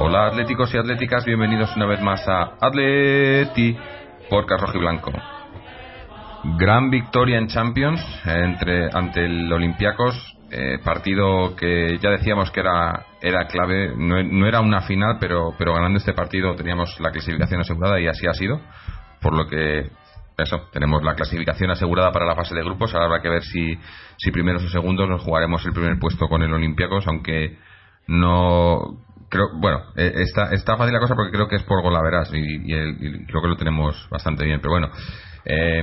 Hola atléticos y atléticas, bienvenidos una vez más a Atleti por y Blanco. Gran victoria en Champions entre ante el Olympiacos, eh, partido que ya decíamos que era era clave, no, no, era una final, pero pero ganando este partido teníamos la clasificación asegurada y así ha sido, por lo que eso, tenemos la clasificación asegurada para la fase de grupos. Ahora habrá que ver si, si primeros o segundos nos jugaremos el primer puesto con el Olympiacos, aunque no. Creo, bueno, eh, está, está fácil la cosa porque creo que es por golaveras y, y, creo que lo tenemos bastante bien. Pero bueno, eh,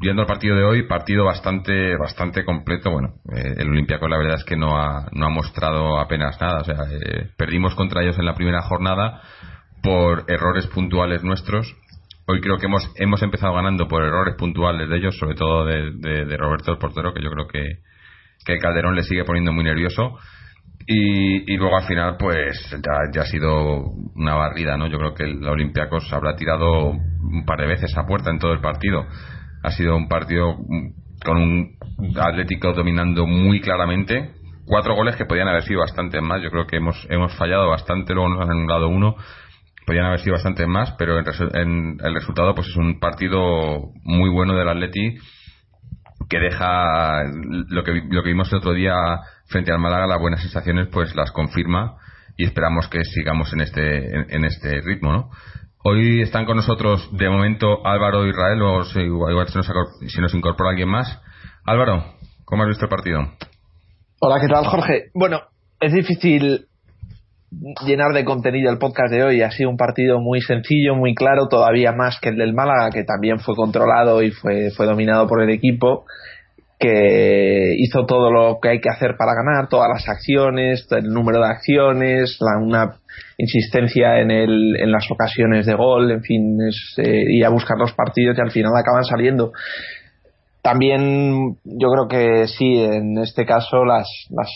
viendo el partido de hoy, partido bastante bastante completo. Bueno, eh, el Olympiacos la verdad es que no ha, no ha mostrado apenas nada. O sea, eh, perdimos contra ellos en la primera jornada por errores puntuales nuestros Hoy creo que hemos, hemos empezado ganando por errores puntuales de ellos, sobre todo de, de, Roberto el portero, que yo creo que, que Calderón le sigue poniendo muy nervioso. Y, y luego al final, pues ya, ha sido una barrida, ¿no? Yo creo que el Olympiacos habrá tirado un par de veces a puerta en todo el partido. Ha sido un partido con un Atlético dominando muy claramente. Cuatro goles que podían haber sido bastante más. Yo creo que hemos, hemos fallado bastante, luego nos han anulado uno podían haber sido bastante más, pero en, el resultado pues es un partido muy bueno del Atleti que deja lo que, lo que vimos el otro día frente al Málaga, las buenas sensaciones pues las confirma y esperamos que sigamos en este, en, este ritmo. Hoy están con nosotros de momento Álvaro Israel, o si, igual si nos, si nos incorpora alguien más. Álvaro, ¿cómo has visto el partido? Hola, ¿qué tal, Jorge? Bueno, es difícil llenar de contenido el podcast de hoy. Ha sido un partido muy sencillo, muy claro, todavía más que el del Málaga, que también fue controlado y fue, fue dominado por el equipo, que hizo todo lo que hay que hacer para ganar, todas las acciones, el número de acciones, la, una insistencia en, el, en las ocasiones de gol, en fin, es eh, ir a buscar los partidos y al final acaban saliendo. También yo creo que sí, en este caso las, las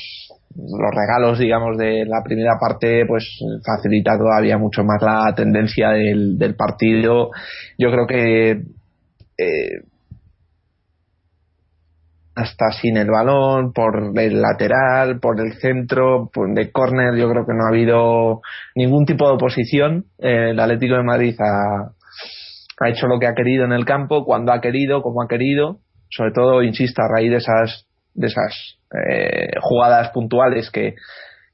los regalos, digamos, de la primera parte, pues facilita todavía mucho más la tendencia del, del partido. Yo creo que eh, hasta sin el balón, por el lateral, por el centro, de córner, yo creo que no ha habido ningún tipo de oposición. Eh, el Atlético de Madrid ha, ha hecho lo que ha querido en el campo, cuando ha querido, como ha querido. Sobre todo, insisto, a raíz de esas, de esas eh, jugadas puntuales que,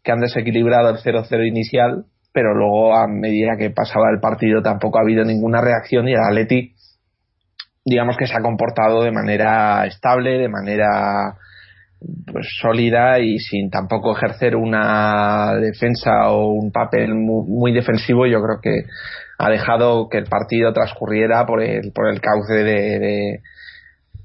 que han desequilibrado el 0-0 inicial, pero luego a medida que pasaba el partido tampoco ha habido ninguna reacción y el Atleti digamos que se ha comportado de manera estable, de manera pues sólida y sin tampoco ejercer una defensa o un papel muy, defensivo yo creo que ha dejado que el partido transcurriera por el, por el cauce de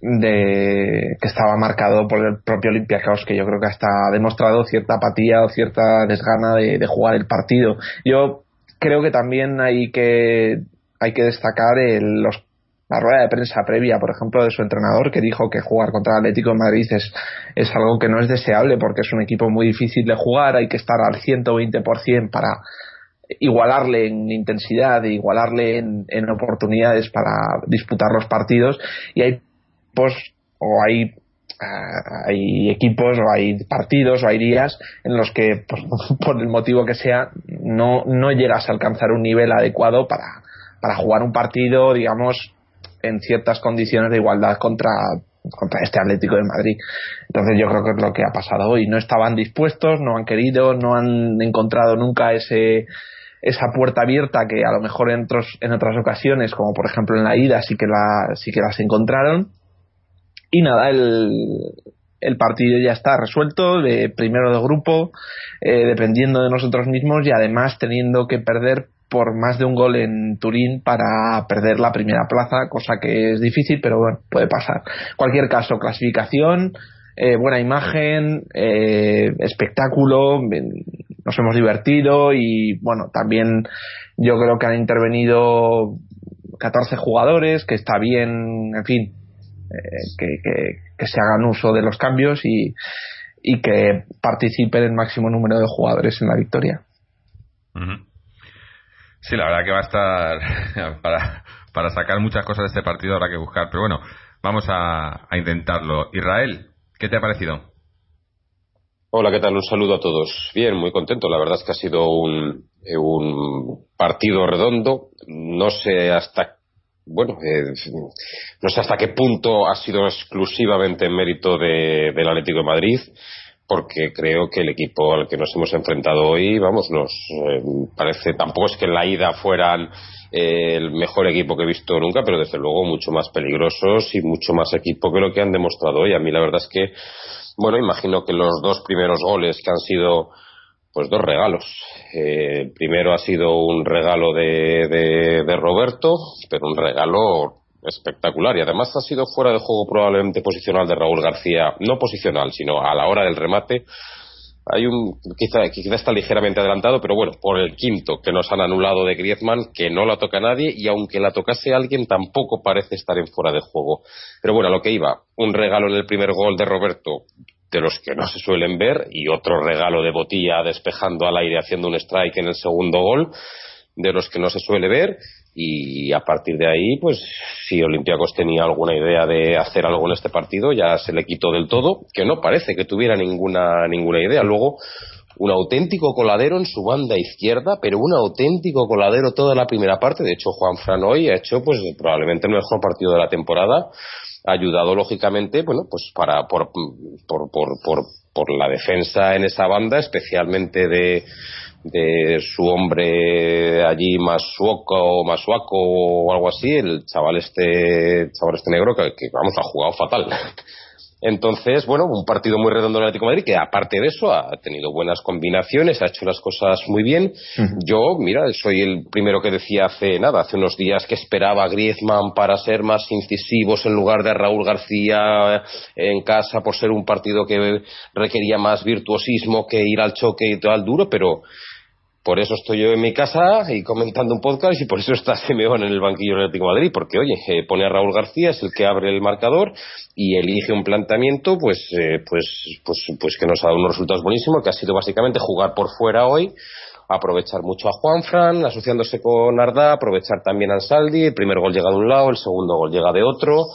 que estaba marcado por el propio Olympiacos que yo creo que hasta ha demostrado cierta apatía o cierta desgana de, jugar el partido. Yo creo que también hay que hay que destacar el, los, la rueda de prensa previa por ejemplo de su entrenador que dijo que jugar contra el Atlético de Madrid es, es algo que no es deseable porque es un equipo muy difícil de jugar hay que estar al 120% para igualarle en intensidad, igualarle en, en oportunidades para disputar los partidos. Y hay pues o hay hay equipos o hay partidos o hay días en los que por, el motivo que sea no, no llegas a alcanzar un nivel adecuado para, para jugar un partido digamos en ciertas condiciones de igualdad contra contra este Atlético de Madrid. Entonces yo creo que es lo que ha pasado hoy. No estaban dispuestos, no han querido, no han encontrado nunca ese esa puerta abierta que a lo mejor en, otros, en otras ocasiones, como por ejemplo en la ida, sí que, la, sí que las encontraron. Y nada, el, el partido ya está resuelto, de primero de grupo, eh, dependiendo de nosotros mismos y además teniendo que perder por más de un gol en Turín para perder la primera plaza, cosa que es difícil, pero bueno, puede pasar. cualquier caso, clasificación, eh, buena imagen, eh, espectáculo, nos hemos divertido y bueno, también yo creo que han intervenido 14 jugadores, que está bien, en fin, eh, que, se hagan uso de los cambios y, y que participen el máximo número de jugadores en la victoria. Sí, la verdad que va a estar para, para sacar muchas cosas de este partido habrá que buscar, pero bueno, vamos a, a intentarlo. Israel, ¿qué te ha parecido? Hola, ¿qué tal? Un saludo a todos. Bien, muy contento. La verdad es que ha sido un, eh, un partido redondo. No sé hasta bueno, eh, no sé hasta qué punto ha sido exclusivamente en mérito de, del Atlético de Madrid, porque creo que el equipo al que nos hemos enfrentado hoy, vamos, nos eh, parece, tampoco es que en la ida fueran eh, el mejor equipo que he visto nunca, pero desde luego mucho más peligrosos y mucho más equipo que lo que han demostrado hoy. A mí la verdad es que, bueno, imagino que los dos primeros goles que han sido pues dos regalos. Eh, el primero ha sido un regalo de, de, Roberto, pero un regalo espectacular y además ha sido fuera de juego probablemente posicional de Raúl García, no posicional, sino a la hora del remate. Hay un quizá, quizá está ligeramente adelantado, pero bueno, por el quinto que nos han anulado de Griezmann, que no la toca nadie y aunque la tocase alguien tampoco parece estar en fuera de juego. Pero bueno, a lo que iba, un regalo en el primer gol de Roberto de los que no se suelen ver y otro regalo de botilla despejando al aire haciendo un strike en el segundo gol de los que no se suele ver y a partir de ahí pues si Olympiacos tenía alguna idea de hacer algo en este partido ya se le quitó del todo que no parece que tuviera ninguna ninguna idea luego un auténtico coladero en su banda izquierda, pero un auténtico coladero toda la primera parte. De hecho, Juan Fran hoy ha hecho pues probablemente el mejor partido de la temporada ayudado lógicamente, bueno, pues para por, por, por, por, por la defensa en esa banda, especialmente de, de su hombre allí más suoco, más suaco o algo así, el chaval este, chaval este negro que, que vamos, ha jugado fatal. Entonces, bueno, un partido muy redondo en el Atlético de Madrid que aparte de eso ha tenido buenas combinaciones, ha hecho las cosas muy bien. Yo, mira, soy el primero que decía hace nada, hace unos días que esperaba a Griezmann para ser más incisivos en lugar de Raúl García en casa por ser un partido que requería más virtuosismo que ir al choque y todo al duro, pero por eso estoy yo en mi casa y comentando un podcast y por eso está Simeón en el banquillo del Atlético de Madrid, porque oye, eh, pone a Raúl García, es el que abre el marcador y elige un planteamiento pues, eh, pues, pues, pues que nos ha dado unos resultados buenísimos, que ha sido básicamente jugar por fuera hoy, aprovechar mucho a Juanfran, asociándose con Arda, aprovechar también a Ansaldi, el primer gol llega de un lado, el segundo gol llega de otro,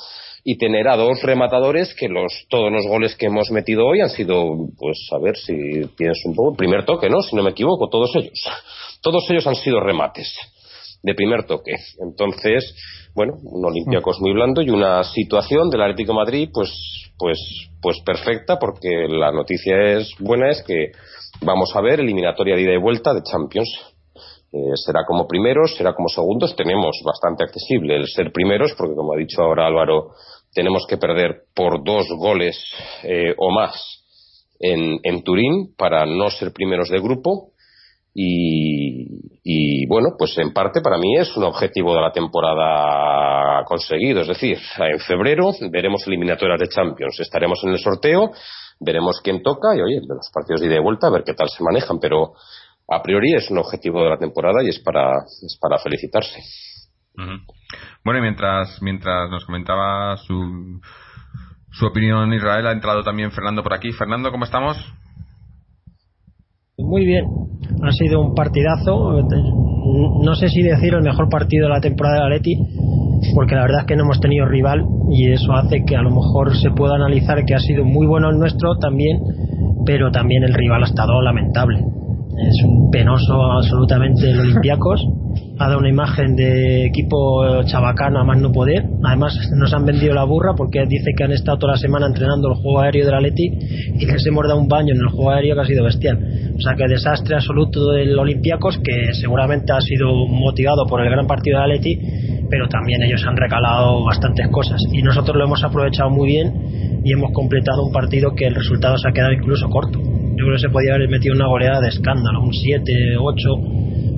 y tener a dos rematadores que los todos los goles que hemos metido hoy han sido, pues a ver si tienes un poco, primer toque, ¿no? Si no me equivoco, todos ellos. Todos ellos han sido remates de primer toque. Entonces, bueno, un Olympiacos muy blando y una situación del Atlético de Madrid, pues, pues, pues perfecta, porque la noticia es buena es que vamos a ver eliminatoria de ida y vuelta de Champions. Eh, será como primeros, será como segundos. Tenemos bastante accesible el ser primeros, porque como ha dicho ahora Álvaro, tenemos que perder por dos goles eh, o más en, en, Turín para no ser primeros de grupo. Y, bueno, pues en parte para mí es un objetivo de la temporada conseguido. Es decir, en febrero veremos eliminatorias de Champions, estaremos en el sorteo, veremos quién toca y oye, los partidos de ida y vuelta, a ver qué tal se manejan. Pero a priori es un objetivo de la temporada y es para, es para felicitarse. Bueno, y mientras, mientras nos comentaba su, su opinión Israel, ha entrado también Fernando por aquí. Fernando, ¿cómo estamos? Muy bien, ha sido un partidazo. No sé si decir el mejor partido de la temporada de Atleti, porque la verdad es que no hemos tenido rival y eso hace que a lo mejor se pueda analizar que ha sido muy bueno el nuestro también, pero también el rival ha estado lamentable. Es un penoso absolutamente el Olympiacos. Ha dado una imagen de equipo chabacano a más no poder. Además, nos han vendido la burra porque dice que han estado toda la semana entrenando el juego aéreo del Atleti y les hemos dado un baño en el juego aéreo que ha sido bestial. O sea que desastre absoluto del Olympiacos que seguramente ha sido motivado por el gran partido del Atleti, pero también ellos han recalado bastantes cosas y nosotros lo hemos aprovechado muy bien y hemos completado un partido que el resultado se ha quedado incluso corto yo creo que se podía haber metido una goleada de escándalo, un 7, 8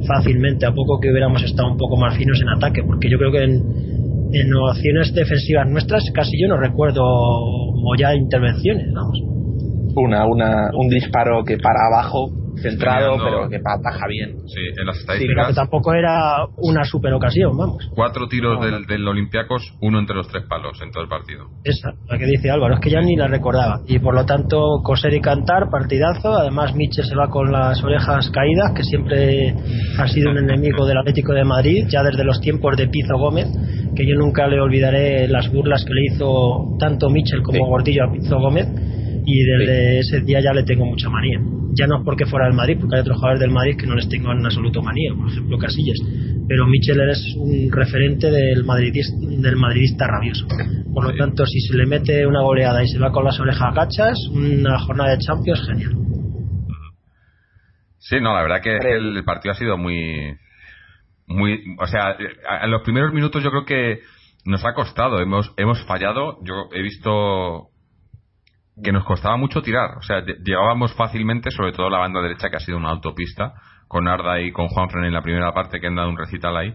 fácilmente, a poco que hubiéramos estado un poco más finos en ataque, porque yo creo que en, en acciones defensivas nuestras casi yo no recuerdo ya intervenciones, vamos. Una, una, un disparo que para abajo centrado, pero que baja bien. Sí, en las estadísticas. que tampoco era una super ocasión, vamos. Cuatro tiros del, del Olympiacos, uno entre los tres palos en todo el partido. Esa, la que dice Álvaro, es que ya ni la recordaba. Y por lo tanto, coser y cantar, partidazo. Además, Michel se va con las orejas caídas, que siempre ha sido un enemigo del Atlético de Madrid, ya desde los tiempos de Pizo Gómez, que yo nunca le olvidaré las burlas que le hizo tanto Michel como Gordillo a Pizo Gómez. Y desde ese día ya le tengo mucha manía. Ya no es porque fuera del Madrid, porque hay otros jugadores del Madrid que no les tengo en absoluto manía, por ejemplo Casillas, pero Michel es un referente del madridista, del madridista rabioso. Por lo tanto, si se le mete una goleada y se va con las orejas gachas, una jornada de Champions genial. Sí, no, la verdad que el partido ha sido muy, muy, o sea, en los primeros minutos yo creo que nos ha costado, hemos, hemos fallado, yo he visto que nos costaba mucho tirar. O sea, llegábamos fácilmente, sobre todo la banda derecha, que ha sido una autopista, con Arda y con Juanfran en la primera parte, que han dado un recital ahí.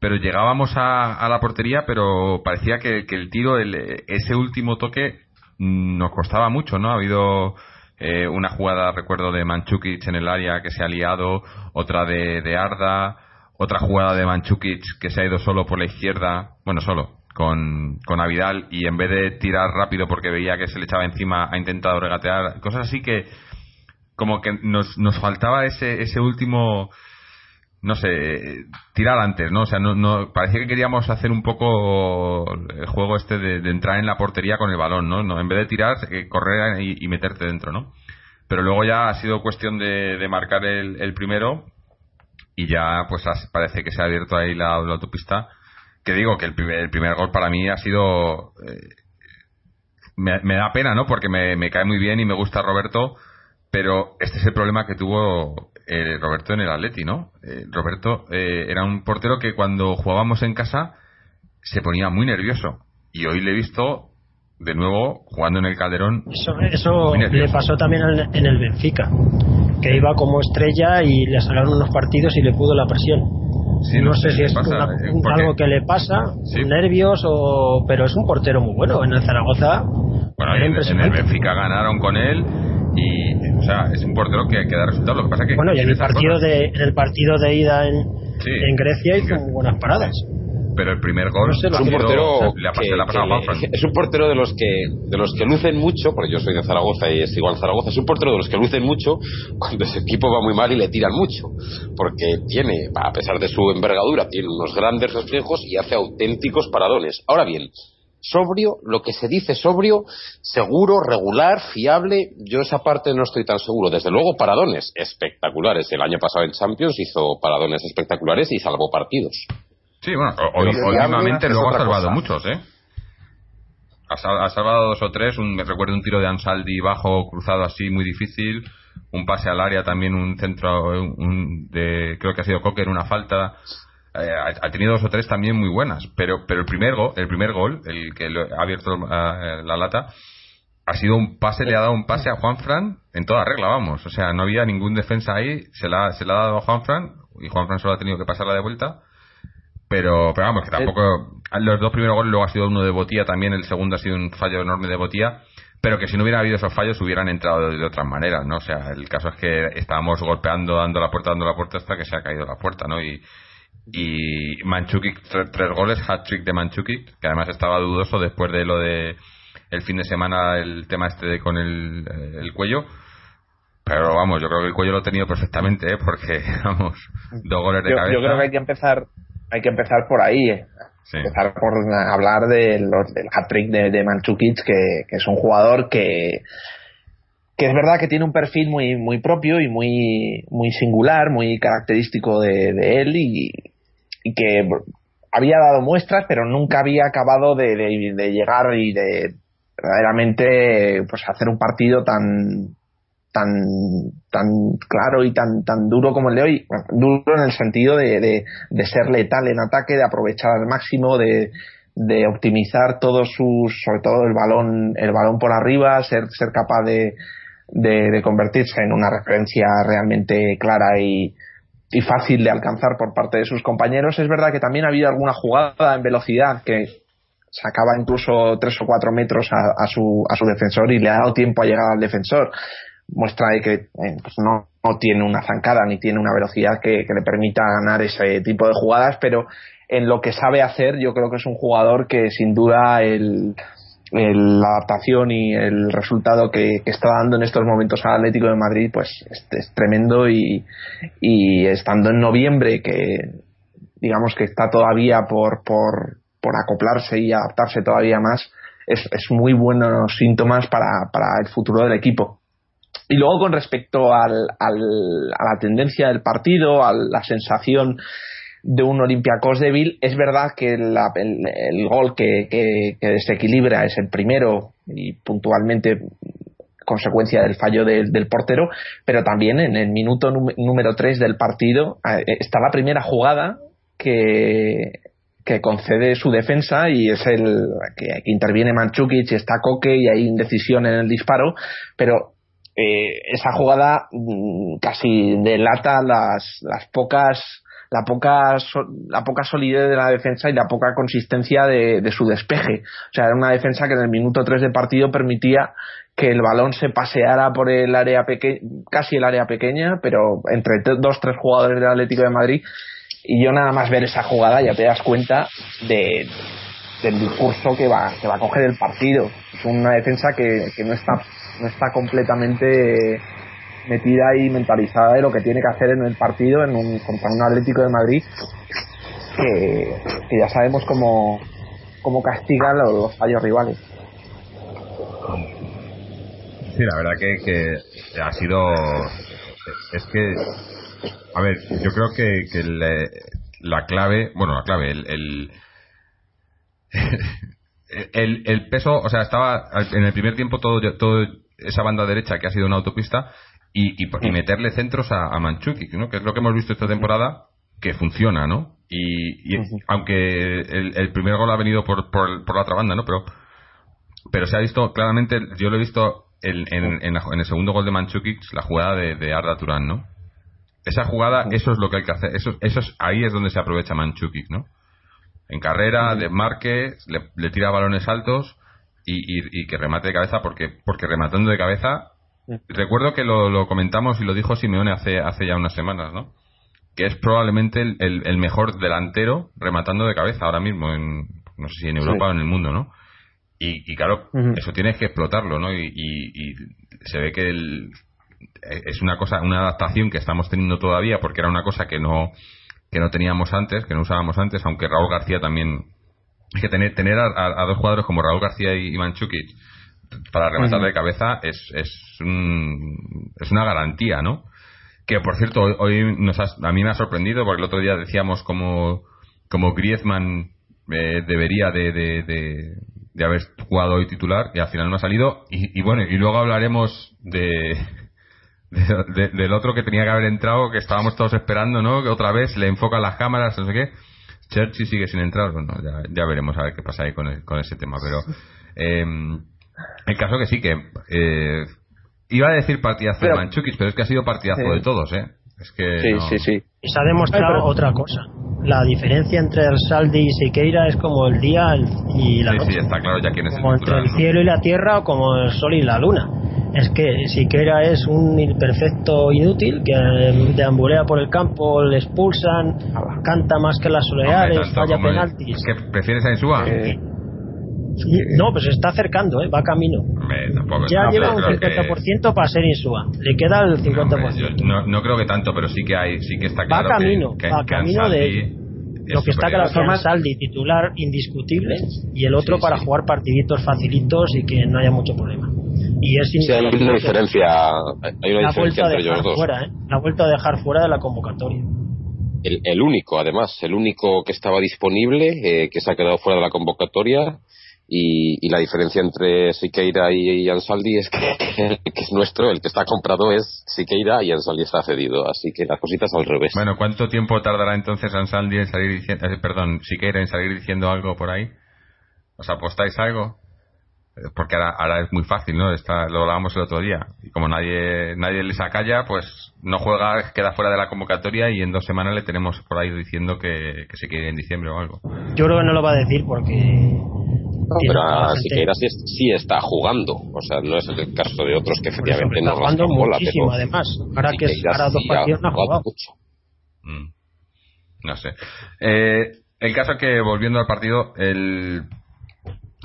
Pero llegábamos a, la portería, pero parecía que, el tiro, el, ese último toque, mm, nos costaba mucho, ¿no? Ha habido eh, una jugada, recuerdo, de Manchukic en el área que se ha liado, otra de, de Arda, otra jugada de Manchukic que se ha ido solo por la izquierda, bueno, solo, con, con Avidal y en vez de tirar rápido porque veía que se le echaba encima ha intentado regatear, cosas así que como que nos, nos faltaba ese, ese último no sé, tirar antes, ¿no? O sea, no, no, parecía que queríamos hacer un poco el juego este de, entrar en la portería con el balón, ¿no? no en vez de tirar, eh, correr y, meterte dentro, ¿no? Pero luego ya ha sido cuestión de, de marcar el, el, primero y ya pues parece que se ha abierto ahí la autopista que digo que el primer, el primer gol para mí ha sido. Eh, me, da pena, ¿no? Porque me, cae muy bien y me gusta Roberto, pero este es el problema que tuvo eh, Roberto en el Atleti, ¿no? Eh, Roberto era un portero que cuando jugábamos en casa se ponía muy nervioso. Y hoy le he visto de nuevo jugando en el Calderón. Eso, le pasó también en el Benfica, que iba como estrella y le sacaron unos partidos y le pudo la presión no, sé si es eh, algo que le pasa, nervios, o, pero es un portero muy bueno. En el Zaragoza. Bueno, en, el Benfica ganaron con él y o sea es un portero que, que da resultados. Lo que pasa que bueno y en el partido de en el partido de ida en, en Grecia hizo muy buenas paradas pero el primer gol es un portero es un portero de los que de los que lucen mucho porque yo soy de Zaragoza y es igual Zaragoza es un portero de los que lucen mucho cuando ese equipo va muy mal y le tiran mucho porque tiene a pesar de su envergadura tiene unos grandes reflejos y hace auténticos paradones ahora bien sobrio, lo que se dice sobrio, seguro, regular, fiable, yo esa parte no estoy tan seguro. Desde luego, paradones espectaculares. El año pasado en Champions hizo paradones espectaculares y salvó partidos. Sí, bueno, últimamente luego ha salvado muchos, ¿eh? Ha, salvado dos o tres. me recuerdo un tiro de Ansaldi bajo, cruzado así, muy difícil. Un pase al área, también un centro, un, de, creo que ha sido Cocker, una falta. Eh, ha, tenido dos o tres también muy buenas. Pero, pero el primer gol, el primer gol, el que ha abierto eh, la lata, ha sido un pase, le ha dado un pase a Juan Fran en toda regla, vamos. O sea, no había ningún defensa ahí, se la, se la ha dado a Juan Fran y Juan Fran solo ha tenido que pasarla de vuelta pero, pero vamos, que tampoco. Los dos primeros goles, luego ha sido uno de Botía también, el segundo ha sido un fallo enorme de Botía, pero que si no hubiera habido esos fallos hubieran entrado de, otras maneras, ¿no? O sea, el caso es que estábamos golpeando, dando la puerta, dando la puerta hasta que se ha caído la puerta, ¿no? Y, y Manchukic, tres, goles, hat-trick de Manchukic, que además estaba dudoso después de lo de el fin de semana, el tema este de con el, el cuello. Pero vamos, yo creo que el cuello lo ha tenido perfectamente, ¿eh? Porque, vamos, dos goles de cabeza. Yo creo que hay que empezar hay que empezar por ahí. Eh. Empezar por hablar de los, del hat-trick de, de Manchukic, que, que, es un jugador que, que es verdad que tiene un perfil muy, muy propio y muy, muy singular, muy característico de, de él y, y, que había dado muestras, pero nunca había acabado de, de llegar y de verdaderamente pues hacer un partido tan tan tan claro y tan tan duro como el de hoy duro en el sentido de, de, ser letal en ataque de aprovechar al máximo de, de optimizar todos sus sobre todo el balón el balón por arriba ser ser capaz de, de, convertirse en una referencia realmente clara y, y fácil de alcanzar por parte de sus compañeros es verdad que también ha habido alguna jugada en velocidad que sacaba incluso tres o cuatro metros a, su, a su defensor y le ha dado tiempo a llegar al defensor. Muestra de que eh, pues no, no, tiene una zancada ni tiene una velocidad que, le permita ganar ese tipo de jugadas, pero en lo que sabe hacer yo creo que es un jugador que sin duda el, la adaptación y el resultado que, está dando en estos momentos al Atlético de Madrid pues es, tremendo y, y, estando en noviembre que digamos que está todavía por, por, por acoplarse y adaptarse todavía más, es, es muy buenos síntomas para, para el futuro del equipo. Y luego con respecto al, a la tendencia del partido, a la sensación de un Olympiacos débil, es verdad que el, gol que, desequilibra es el primero y puntualmente consecuencia del fallo del portero, pero también en el minuto número 3 del partido eh, está la primera jugada que que concede su defensa y es el que, interviene Manchukic está Coque y hay indecisión en el disparo, pero eh, esa jugada mm, casi delata las, las pocas la poca la poca solidez de la defensa y la poca consistencia de, su despeje. O sea, era una defensa que en el minuto 3 de partido permitía que el balón se paseara por el área pequeña, casi el área pequeña, pero entre dos tres jugadores del Atlético de Madrid y yo nada más ver esa jugada ya te das cuenta de, del discurso que va, que va a coger el partido. Es una defensa que, que no está no está completamente metida y mentalizada de lo que tiene que hacer en el partido en un, contra un Atlético de Madrid que, ya sabemos cómo, cómo castiga los, los, fallos rivales. Sí, la verdad que, que ha sido. Es que a ver, yo creo que, que la clave, bueno, la clave, el, el, el, peso, o sea, estaba en el primer tiempo todo, todo esa banda derecha que ha sido una autopista y, y, meterle centros a, a Manchuki, ¿no? que es lo que hemos visto esta temporada que funciona, ¿no? Y, aunque el, el, primer gol ha venido por, por, por, la otra banda, ¿no? Pero, pero se ha visto claramente, yo lo he visto en, en, en, el segundo gol de Manchukic, la jugada de, de Arda Turán, ¿no? Esa jugada, eso es lo que hay que hacer. Eso, eso es, ahí es donde se aprovecha Manchukic, ¿no? En carrera, de marque, le, tira balones altos y, que remate de cabeza, porque, porque rematando de cabeza. Recuerdo que lo, comentamos y lo dijo Simeone hace, hace ya unas semanas, ¿no? Que es probablemente el, el, mejor delantero rematando de cabeza ahora mismo, en, no sé si en Europa o en el mundo, ¿no? Y, claro, eso tienes que explotarlo, ¿no? Y, y, se ve que el, es una cosa, una adaptación que estamos teniendo todavía porque era una cosa que no, que no teníamos antes, que no usábamos antes, aunque Raúl García también. Es que tener, tener a, dos jugadores como Raúl García y Chukic para rematar de cabeza es, es, es una garantía, ¿no? Que por cierto, hoy nos a mí me ha sorprendido porque el otro día decíamos como, como Griezmann eh, debería de, de, de, haber jugado hoy titular y al final no ha salido. Y, y bueno, y luego hablaremos de, del otro que tenía que haber entrado, que estábamos todos esperando, ¿no? Que otra vez le enfocan las cámaras, no sé qué. Churchy sigue sin entrar, bueno, ya, veremos a ver qué pasa ahí con, con ese tema, pero eh, el caso que sí que eh, iba a decir partidazo de Manchukis, pero es que ha sido partidazo de todos, ¿eh? Es que sí, sí, sí. Y se ha demostrado otra cosa. La diferencia entre Saldi y Siqueira es como el día y la noche. Sí, está claro ya quién es como entre el cielo y la tierra o como el sol y la luna es que Siqueira es un imperfecto inútil que eh, deambulea por el campo, le expulsan, canta más que las soleares, falla penaltis. ¿Que prefieres a Insúa? Eh, no, pues se está acercando, ¿eh? va camino. ya lleva un 50% para ser Insúa. Le queda el 50%. No, no, creo que tanto, pero sí que hay, sí que está claro. Va camino, que, va camino de Lo que está claro es Saldi titular indiscutible y el otro para jugar partiditos facilitos y que no haya mucho problema. Y es sí, hay una diferencia, hay una diferencia entre ellos dos. Fuera, ¿eh? La vuelta a dejar fuera de la convocatoria. El, único, además, el único que estaba disponible, eh, que se ha quedado fuera de la convocatoria y, la diferencia entre Siqueira y, Ansaldi es que el que es nuestro, el que está comprado es Siqueira y Ansaldi está cedido. Así que las cositas al revés. Bueno, ¿cuánto tiempo tardará entonces Ansaldi en salir diciendo, eh, perdón, Siqueira en salir diciendo algo por ahí? ¿Os apostáis algo? Porque ahora, es muy fácil, ¿no? Está, lo hablábamos el otro día. Y como nadie nadie les acalla, pues no juega, queda fuera de la convocatoria y en dos semanas le tenemos por ahí diciendo que, que se quede en diciembre o algo. Yo creo que no lo va a decir porque pero Siqueira sí, sí, está jugando. O sea, no es el caso de otros que efectivamente no jugando muchísimo, además. Ahora que ahora dos partidos no ha jugado. Mucho. Mm. No sé. Eh, el caso es que, volviendo al partido, el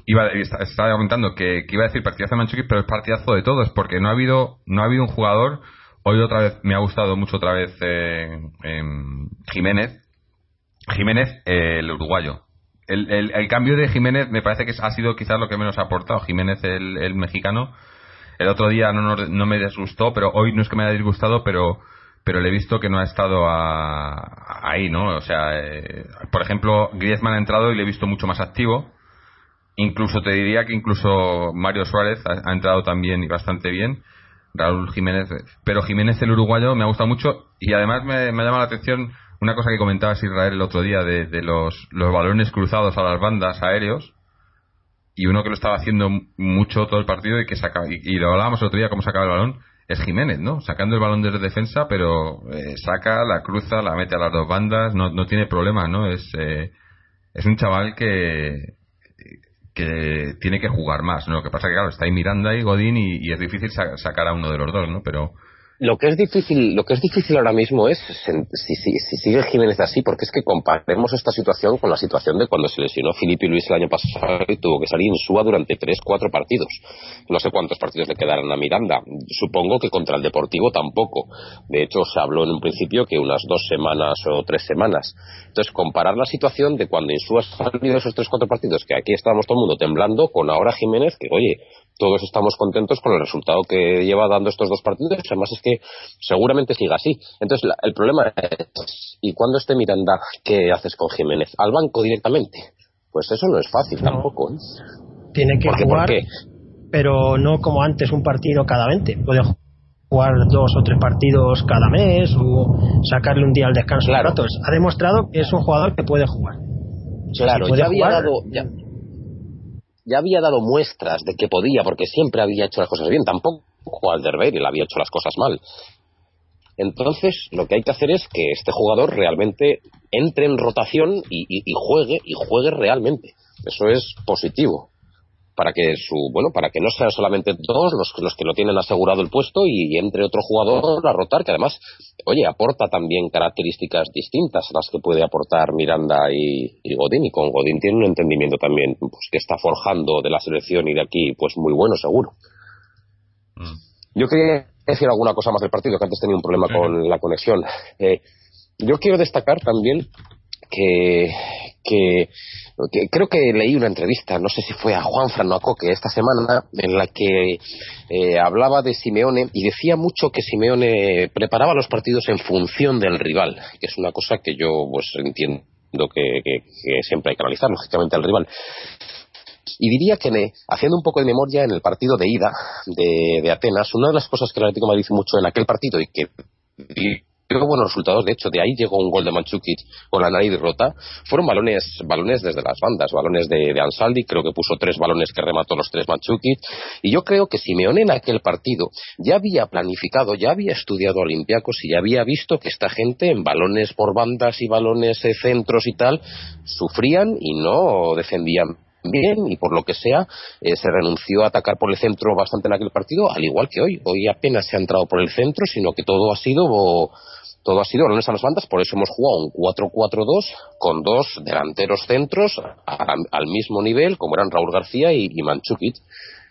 iba estaba comentando que, iba a decir partidazo de Manchuki, pero es partidazo de todos, porque no ha habido no ha habido un jugador. Hoy otra vez me ha gustado mucho otra vez eh, Jiménez. Jiménez, eh, el uruguayo el, el, cambio de Jiménez me parece que ha sido quizás lo que menos ha aportado. Jiménez, el, mexicano, el otro día no, no, me disgustó, pero hoy no es que me haya disgustado, pero pero le he visto que no ha estado ahí, ¿no? O sea, eh, por ejemplo, Griezmann ha entrado y le he visto mucho más activo. Incluso te diría que incluso Mario Suárez ha, entrado también y bastante bien. Raúl Jiménez, pero Jiménez el uruguayo me ha gustado mucho y además me, me ha llamado la atención una cosa que comentabas Israel el otro día de, los, los balones cruzados a las bandas aéreos y uno que lo estaba haciendo mucho todo el partido y que saca, y, lo hablábamos el otro día cómo sacaba el balón es Jiménez, ¿no? Sacando el balón desde defensa, pero eh, saca, la cruza, la mete a las dos bandas, no, no tiene problema, ¿no? Es, eh, es un chaval que, que tiene que jugar más, ¿no? Lo que pasa que, claro, está ahí Miranda y Godín y, y es difícil sacar a uno de los dos, ¿no? Pero, lo que es difícil lo que es difícil ahora mismo es si, si, sigue Jiménez así porque es que comparemos esta situación con la situación de cuando se lesionó Filipe Luis el año pasado y tuvo que salir en durante tres cuatro partidos. No sé cuántos partidos le quedarán a Miranda. Supongo que contra el Deportivo tampoco. De hecho se habló en un principio que unas dos semanas o tres semanas. Entonces comparar la situación de cuando Insúa ha salido esos tres cuatro partidos que aquí estábamos todo el mundo temblando con ahora Jiménez que oye todos estamos contentos con el resultado que lleva dando estos dos partidos. Además es que seguramente siga así. Entonces el problema es, ¿y cuando esté Miranda, qué haces con Jiménez? ¿Al banco directamente? Pues eso no es fácil tampoco. ¿eh? Tiene que jugar, pero no como antes un partido cada 20. Puede jugar dos o tres partidos cada mes o sacarle un día al descanso. Claro. Ha demostrado que es un jugador que puede jugar. Claro, ya había dado ya había dado muestras de que podía, porque siempre había hecho las cosas bien. Tampoco le había hecho las cosas mal. Entonces, lo que hay que hacer es que este jugador realmente entre en rotación y juegue, y juegue realmente. Eso es positivo para que su bueno para que no sean solamente dos los, los que lo tienen asegurado el puesto y, entre otro jugador a rotar que además oye aporta también características distintas a las que puede aportar Miranda y, Godín. Y con Godín tiene un entendimiento también pues que está forjando de la selección y de aquí pues muy bueno seguro. Mm. yo quería decir alguna cosa más del partido que antes tenía un problema con la conexión. Eh, yo quiero destacar también que, creo que leí una entrevista, no sé si fue a Juan Franoacoque esta semana, en la que eh, hablaba de Simeone y decía mucho que Simeone preparaba los partidos en función del rival, que es una cosa que yo pues entiendo que, siempre hay que analizar, lógicamente, al rival. Y diría que, haciendo un poco de memoria en el partido de ida de, de Atenas, una de las cosas que el Atlético me dice mucho en aquel partido y que tuvo buenos resultados, de hecho, de ahí llegó un gol de Manchukic con la nariz rota. Fueron balones, balones desde las bandas, balones de, Ansaldi, creo que puso tres balones que remató los tres Manchukic. Y yo creo que Simeone en aquel partido ya había planificado, ya había estudiado Olympiacos y ya había visto que esta gente en balones por bandas y balones de centros y tal, sufrían y no defendían bien y por lo que sea eh, se renunció a atacar por el centro bastante en aquel partido al igual que hoy hoy apenas se ha entrado por el centro sino que todo ha sido todo ha sido balones a las bandas, por eso hemos jugado un 4-4-2 con dos delanteros centros al mismo nivel, como eran Raúl García y, y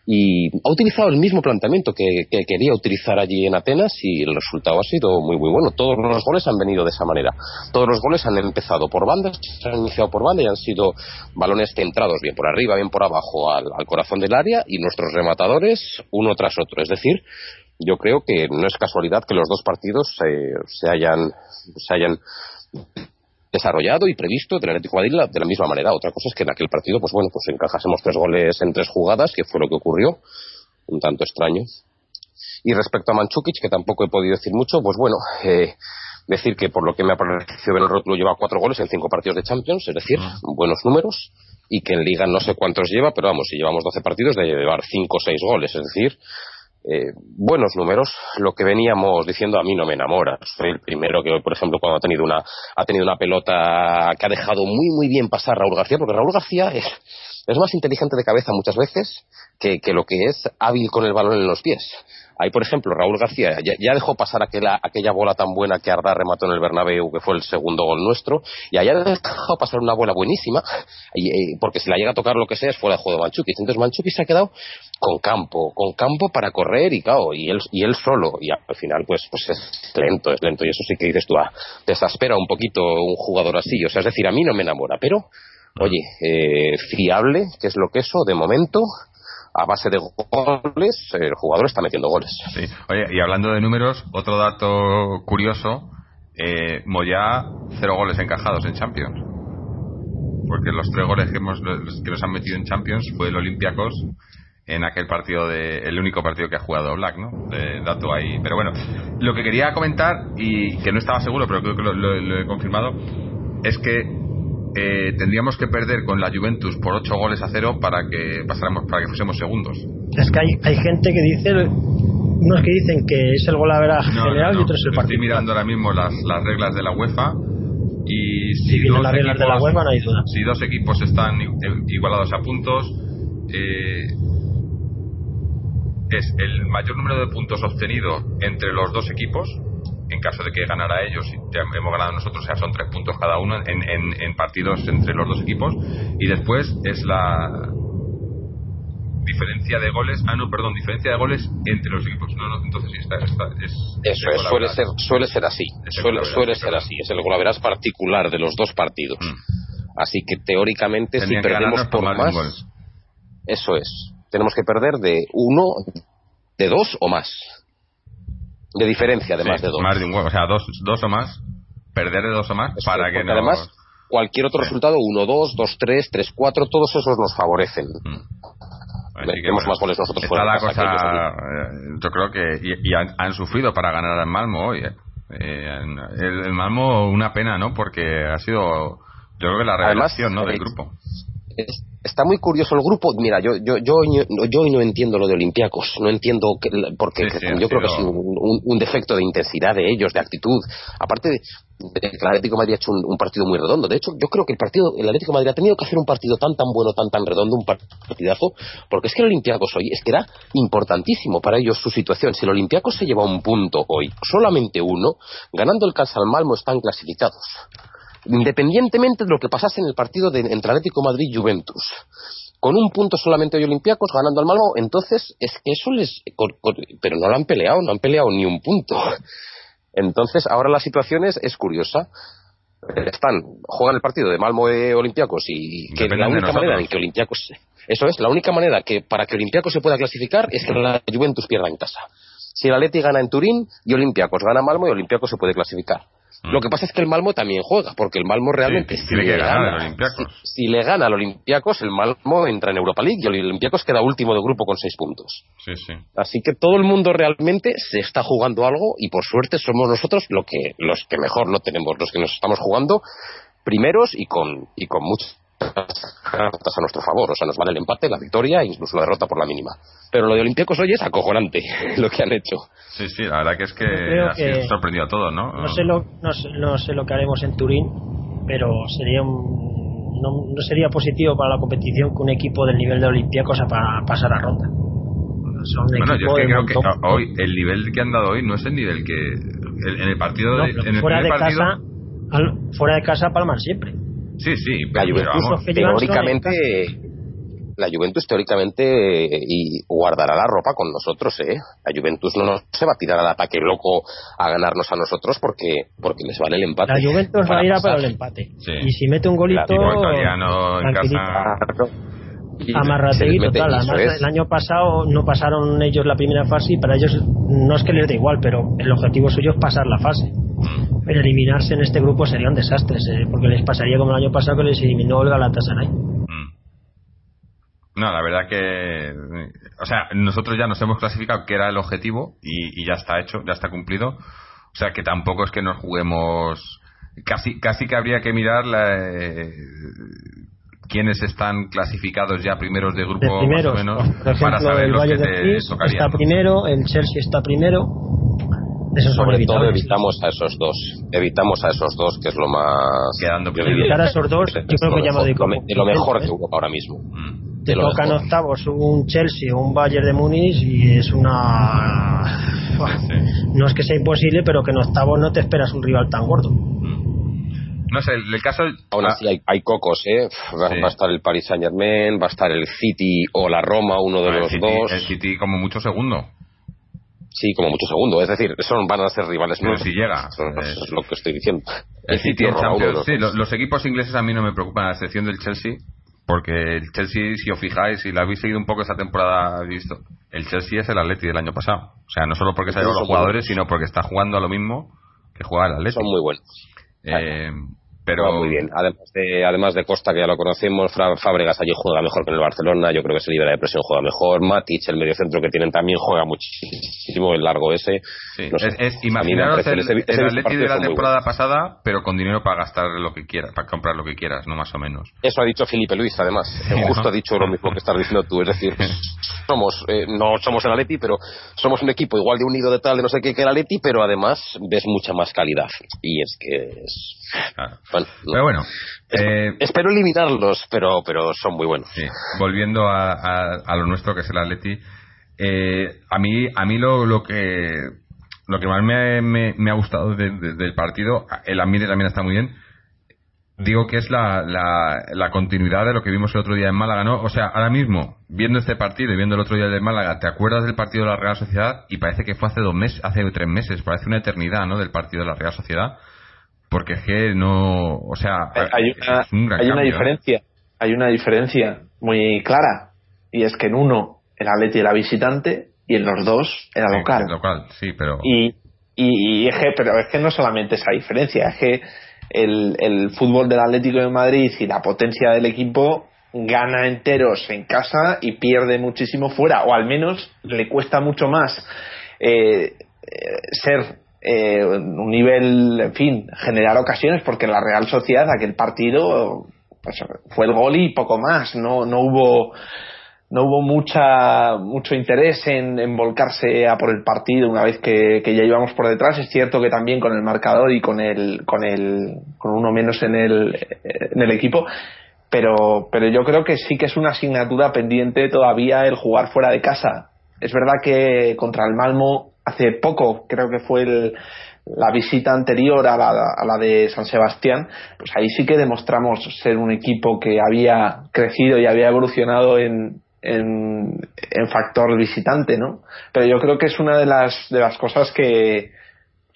y ha utilizado el mismo planteamiento que, quería utilizar allí en Atenas y el resultado ha sido muy muy bueno. Todos los goles han venido de esa manera. Todos los goles han empezado por bandas, se han iniciado por banda y han sido balones centrados bien por arriba, bien por abajo al, corazón del área y nuestros rematadores uno tras otro. Es decir, yo creo que no es casualidad que los dos partidos se hayan se hayan desarrollado y previsto del Atlético de Madrid de la misma manera. Otra cosa es que en aquel partido, pues bueno, pues encajásemos tres goles en tres jugadas, que fue lo que ocurrió, un tanto extraño. Y respecto a Manchukic, que tampoco he podido decir mucho, pues bueno, eh, decir que por lo que me ha parecido ver el rótulo lleva cuatro goles en cinco partidos de Champions, es decir, buenos números, y que en Liga no sé cuántos lleva, pero vamos, si llevamos 12 partidos debe llevar cinco o seis goles, es decir, eh, buenos números. Lo que veníamos diciendo a mí no me enamora. Soy el primero que hoy, por ejemplo, cuando ha tenido una, ha tenido una pelota que ha dejado muy, muy bien pasar Raúl García, porque Raúl García es, es más inteligente de cabeza muchas veces que, que lo que es hábil con el balón en los pies. Ahí, por ejemplo, Raúl García ya, dejó pasar aquella, aquella, bola tan buena que Arda remató en el Bernabéu, que fue el segundo gol nuestro, y allá dejó pasar una bola buenísima, y, porque si la llega a tocar lo que sea es fuera de juego de Manchukic. Entonces Manchukic se ha quedado con campo, con campo para correr y claro, y él, y él solo, y al final pues, pues es lento, es lento, y eso sí que dices tú, ah, desespera un poquito un jugador así, o sea, es decir, a mí no me enamora, pero, oye, eh, fiable, que es lo que eso, de momento, a base de goles, el jugador está metiendo goles. Sí. Oye, y hablando de números, otro dato curioso, eh, Moyá, cero goles encajados en Champions. Porque los tres goles que, hemos, que nos han metido en Champions fue el Olympiacos en aquel partido de el único partido que ha jugado Black, ¿no? De dato ahí. Pero bueno, lo que quería comentar y que no estaba seguro, pero creo que lo he confirmado, es que eh, tendríamos que perder con la Juventus por 8 goles a 0 para que pasáramos para que fuésemos segundos. Es que hay, hay gente que dice unos que dicen que es el gol a general y otros el partido. Estoy mirando ahora mismo las, las reglas de la UEFA y si, dos las reglas de la UEFA no hay duda. Si dos equipos están igualados a puntos eh, es el mayor número de puntos obtenido entre los dos equipos en caso de que ganara ellos y hemos ganado nosotros, o sea, son tres puntos cada uno en, partidos entre los dos equipos. Y después es la diferencia de goles, ah no, perdón, diferencia de goles entre los equipos. No, no, entonces está, está es, Eso es, suele ser, suele ser así, suele, suele ser así, es el golaveras particular de los dos partidos. Mm. Así que teóricamente si perdemos por más, eso es, tenemos que perder de uno, de dos o más de diferencia de más de dos. Más de un o sea, dos, dos o más, perder de dos o más para que no... Además, cualquier otro resultado, 1-2, 2-3, 3-4, todos esos nos favorecen. Mm. Metemos más goles nosotros fuera la cosa, eh, yo creo que y, han, sufrido para ganar al Malmo hoy. Eh. Eh, el, Malmo una pena, ¿no? Porque ha sido yo creo que la revelación, ¿no? Del grupo está muy curioso el grupo. Mira, yo yo yo, yo hoy no entiendo lo de Olympiacos, no entiendo que, porque yo creo que es un, defecto de intensidad de ellos, de actitud. Aparte de, que el Atlético de Madrid ha hecho un, partido muy redondo. De hecho, yo creo que el partido, el Atlético de Madrid ha tenido que hacer un partido tan tan bueno, tan tan redondo, un partidazo, porque es que el Olympiacos hoy es que era importantísimo para ellos su situación. Si el Olympiacos se lleva un punto hoy, solamente uno, ganando el Casal Malmo están clasificados independientemente de lo que pasase en el partido de, entre Atlético Madrid y Juventus. Con un punto solamente hoy Olympiacos ganando al Malmo, entonces es que eso les. pero no lo han peleado, no han peleado ni un punto. Entonces, ahora la situación es, curiosa. Están, juegan el partido de Malmo e Olympiacos y que la única manera en que Olympiacos. Eso es, la única manera que para que Olympiacos se pueda clasificar es que la Juventus pierda en casa. Si el Atleti gana en Turín y Olympiacos gana Malmo y Olympiacos se puede clasificar. Lo que pasa es que el Malmo también juega, porque el Malmo realmente, si, le gana, si, le gana al Olympiacos, el Malmo entra en Europa League y el Olympiacos queda último de grupo con seis puntos. Así que todo el mundo realmente se está jugando algo y por suerte somos nosotros lo que, los que mejor lo tenemos, los que nos estamos jugando primeros y con, y con muchos cartas a nuestro favor. O sea, nos vale el empate, la victoria e incluso la derrota por la mínima. Pero lo de Olympiacos hoy es acojonante lo que han hecho. Sí, sí, la verdad que es que ha sorprendido a todos, ¿no? No sé, lo, no, sé lo que haremos en Turín, pero sería un, no, sería positivo para la competición que un equipo del nivel de Olympiacos a pasar a ronda. bueno, yo creo que hoy el nivel que han dado hoy no es el nivel que en el partido de, en el fuera de casa fuera de casa palman siempre Sí, sí, pero, teóricamente la Juventus teóricamente y guardará la ropa con nosotros, ¿eh? La Juventus no nos se va a tirar al ataque loco a ganarnos a nosotros porque porque les vale el empate. La Juventus va a ir a por el empate. Y si mete un golito, Claro, en casa Amarrate y total. Además, el año pasado no pasaron ellos la primera fase y para ellos no es que les dé igual, pero el objetivo suyo es pasar la fase. Mm. Pero eliminarse en este grupo sería un desastre, eh, porque les pasaría como el año pasado que les eliminó el Galatasaray. Mm. No, la verdad que. O sea, nosotros ya nos hemos clasificado que era el objetivo y, ya está hecho, ya está cumplido. O sea, que tampoco es que nos juguemos. Casi, casi que habría que mirar la, eh, quiénes están clasificados ya primeros de grupo más o menos para saber el Valle de está primero, el Chelsea está primero. Eso Sobre todo evitamos a esos dos. Evitamos a esos dos, que es lo más. Quedando Evitar a esos dos, yo creo que llama de, de lo mejor de Europa ahora mismo. Mm. Te tocan octavos un Chelsea o un Bayern de Múnich y es una. No es que sea imposible, pero que en octavos no te esperas un rival tan gordo. No sé, el, caso. Aún así hay, cocos, ¿eh? Va, a estar el Paris Saint Germain, va a estar el City o la Roma, uno de los dos. El City como mucho segundo. Sí, como mucho segundo. Es decir, son, van a ser rivales Pero si llega. es lo que estoy diciendo. El, City, en Champions. Sí, los, equipos ingleses a mí no me preocupan, a excepción del Chelsea. Porque el Chelsea, si os fijáis, si la habéis seguido un poco esta temporada, visto, el Chelsea es el Atleti del año pasado. O sea, no solo porque se los jugadores, sino porque está jugando a lo mismo que juega el Atleti. Son muy buenos. Eh, pero muy bien. Además de, además de Costa, que ya lo conocemos, Fábregas allí juega mejor que en el Barcelona. Yo creo que se libera de presión, juega mejor. Matic, el mediocentro que tienen también, juega muchísimo el largo ese. es, imaginaros el, Atleti de la temporada pasada, pero con dinero para gastar lo que quieras, para comprar lo que quieras, no más o menos. Eso ha dicho Felipe Luis, además. Justo ha dicho lo mismo que estás diciendo tú. Es decir, somos, eh, no somos el Atleti, pero somos un equipo igual de unido de tal, de no sé qué que el Atleti, pero además ves mucha más calidad. Y es que es bueno, pero bueno. Eh, espero eliminarlos, pero, pero son muy buenos. Volviendo a, lo nuestro, que es el Atleti, eh, a mí, a mí lo, lo que lo que más me, ha gustado del partido, el ambiente también está muy bien. Digo que es la, la, continuidad de lo que vimos el otro día en Málaga, ¿no? O sea, ahora mismo, viendo este partido y viendo el otro día de Málaga, te acuerdas del partido de la Real Sociedad y parece que fue hace dos meses, hace tres meses, parece una eternidad, ¿no? Del partido de la Real Sociedad porque es que no, o sea, hay una, hay una ¿eh? diferencia, hay una diferencia muy clara y es que en uno el Atleti era visitante y en los dos era local. local, sí, pero y, y, es que, pero es que no solamente esa diferencia, es que el, el fútbol del Atlético de Madrid y la potencia del equipo gana enteros en casa y pierde muchísimo fuera, o al menos le cuesta mucho más eh, eh ser eh, un nivel, en fin, generar ocasiones, porque la Real Sociedad, aquel partido, pues, fue el gol y poco más, no, no hubo no hubo mucha mucho interés en, volcarse a por el partido una vez que, ya íbamos por detrás. Es cierto que también con el marcador y con el con el con uno menos en el en el equipo pero pero yo creo que sí que es una asignatura pendiente todavía el jugar fuera de casa. Es verdad que contra el Malmo hace poco, creo que fue la visita anterior a la, a la, de San Sebastián, pues ahí sí que demostramos ser un equipo que había crecido y había evolucionado en, en, en factor visitante, ¿no? Pero yo creo que es una de las, de las cosas que,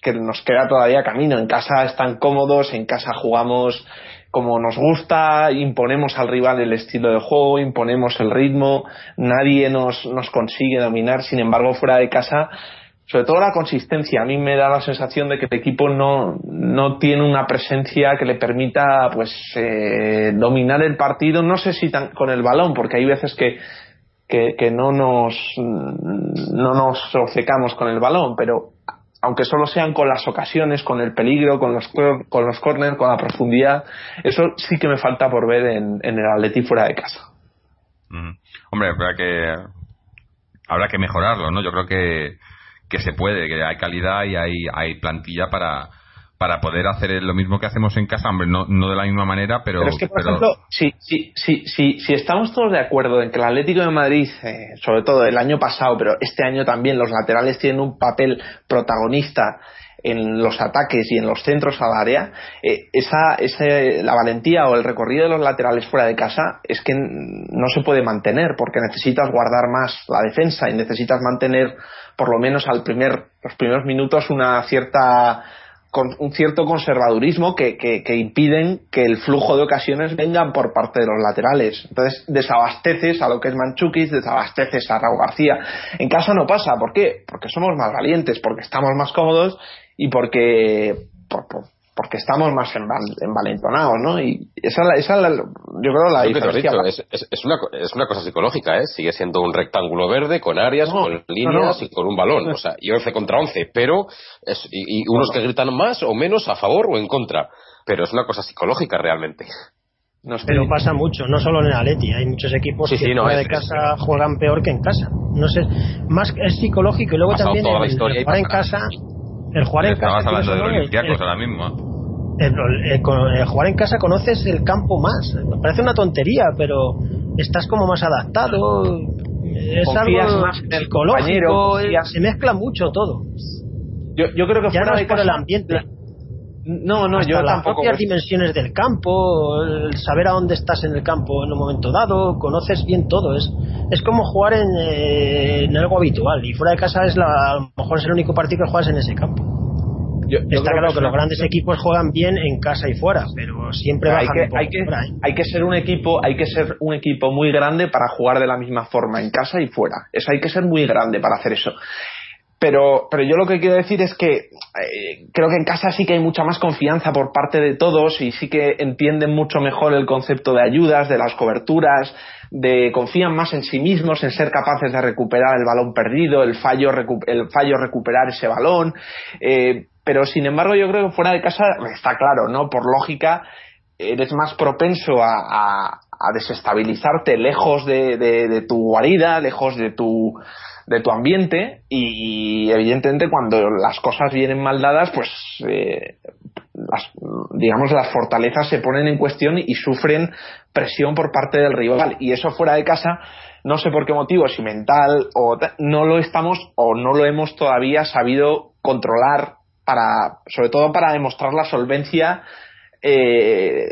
que nos queda todavía camino. En casa están cómodos, en casa jugamos como nos gusta, imponemos al rival el estilo de juego, imponemos el ritmo, nadie nos, nos consigue dominar, sin embargo fuera de casa sobre todo la consistencia. A mí me da la sensación de que el equipo no, no tiene una presencia que le permita pues eh, dominar el partido. No sé si tan, con el balón, porque hay veces que, que, no nos no nos obcecamos con el balón, pero aunque solo sean con las ocasiones, con el peligro, con los con los corners, con la profundidad, eso sí que me falta por ver en, el Atleti fuera de casa. Hombre, habrá que habrá que mejorarlo, ¿no? Yo creo que que se puede, que hay calidad y hay, hay plantilla para, para poder hacer lo mismo que hacemos en casa, hombre, no, no de la misma manera, pero... Pero es que, por ejemplo, si, si, si, si, si estamos todos de acuerdo en que el Atlético de Madrid, eh, sobre todo el año pasado, pero este año también, los laterales tienen un papel protagonista en los ataques y en los centros al área, eh, esa, ese, la valentía o el recorrido de los laterales fuera de casa es que no se puede mantener porque necesitas guardar más la defensa y necesitas mantener por lo menos al primer, los primeros minutos una cierta un cierto conservadurismo que, que, impiden que el flujo de ocasiones vengan por parte de los laterales. Entonces desabasteces a lo que es Manchukis, desabasteces a Raúl García. En casa no pasa, ¿por qué? Porque somos más valientes, porque estamos más cómodos y porque porque estamos más envalentonados, ¿no? Y esa, esa yo creo la diferencia. es, es, una, es una cosa psicológica, ¿eh? Sigue siendo un rectángulo verde con áreas, con líneas y con un balón. O sea, y 11 contra 11, pero. Es, y, unos que gritan más o menos a favor o en contra. Pero es una cosa psicológica realmente. pero pasa mucho, no solo en el Atleti, hay muchos equipos que fuera de casa juegan peor que en casa. No sé, más es psicológico y luego también jugar en casa, el jugar en casa. hablando de los ahora mismo. El, jugar en casa conoces el campo más. Me parece una tontería, pero estás como más adaptado. Es algo más psicológico. se mezcla mucho todo. Yo, yo creo que ya no es por el ambiente. No, no, yo las propias dimensiones del campo, el saber a dónde estás en el campo en un momento dado, conoces bien todo. Es, es como jugar en, eh, en algo habitual. Y fuera de casa es la, a lo mejor es el único partido que juegas en ese campo. Está claro que, los grandes equipos juegan bien en casa y fuera, pero siempre hay que, hay que, hay que ser un equipo, hay que ser un equipo muy grande para jugar de la misma forma en casa y fuera. Eso hay que ser muy grande para hacer eso. Pero, pero yo lo que quiero decir es que eh, creo que en casa sí que hay mucha más confianza por parte de todos y sí que entienden mucho mejor el concepto de ayudas, de las coberturas, de confían más en sí mismos, en ser capaces de recuperar el balón perdido, el fallo, el fallo recuperar ese balón. Eh, pero sin embargo yo creo que fuera de casa está claro, ¿no? Por lógica eres más propenso a, desestabilizarte lejos de, tu guarida, lejos de tu de tu ambiente y, evidentemente cuando las cosas vienen mal dadas pues eh, las, digamos las fortalezas se ponen en cuestión y sufren presión por parte del rival. Y eso fuera de casa no sé por qué motivo si mental o no lo estamos o no lo hemos todavía sabido controlar para, sobre todo para demostrar la solvencia eh,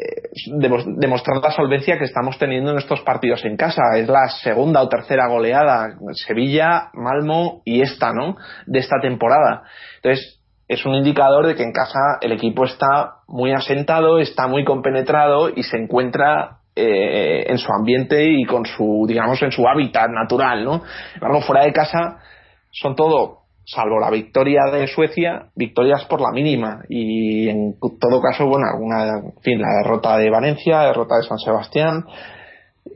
demostrar la solvencia que estamos teniendo en estos partidos en casa. Es la segunda o tercera goleada, Sevilla, Malmo y esta, ¿no? De esta temporada. Entonces, es un indicador de que en casa el equipo está muy asentado, está muy compenetrado y se encuentra eh, en su ambiente y con su, digamos, en su hábitat natural, ¿no? Fuera de casa son todo salvo la victoria de Suecia, victorias por la mínima. Y en todo caso, bueno, alguna, en fin, la derrota de Valencia, la derrota de San Sebastián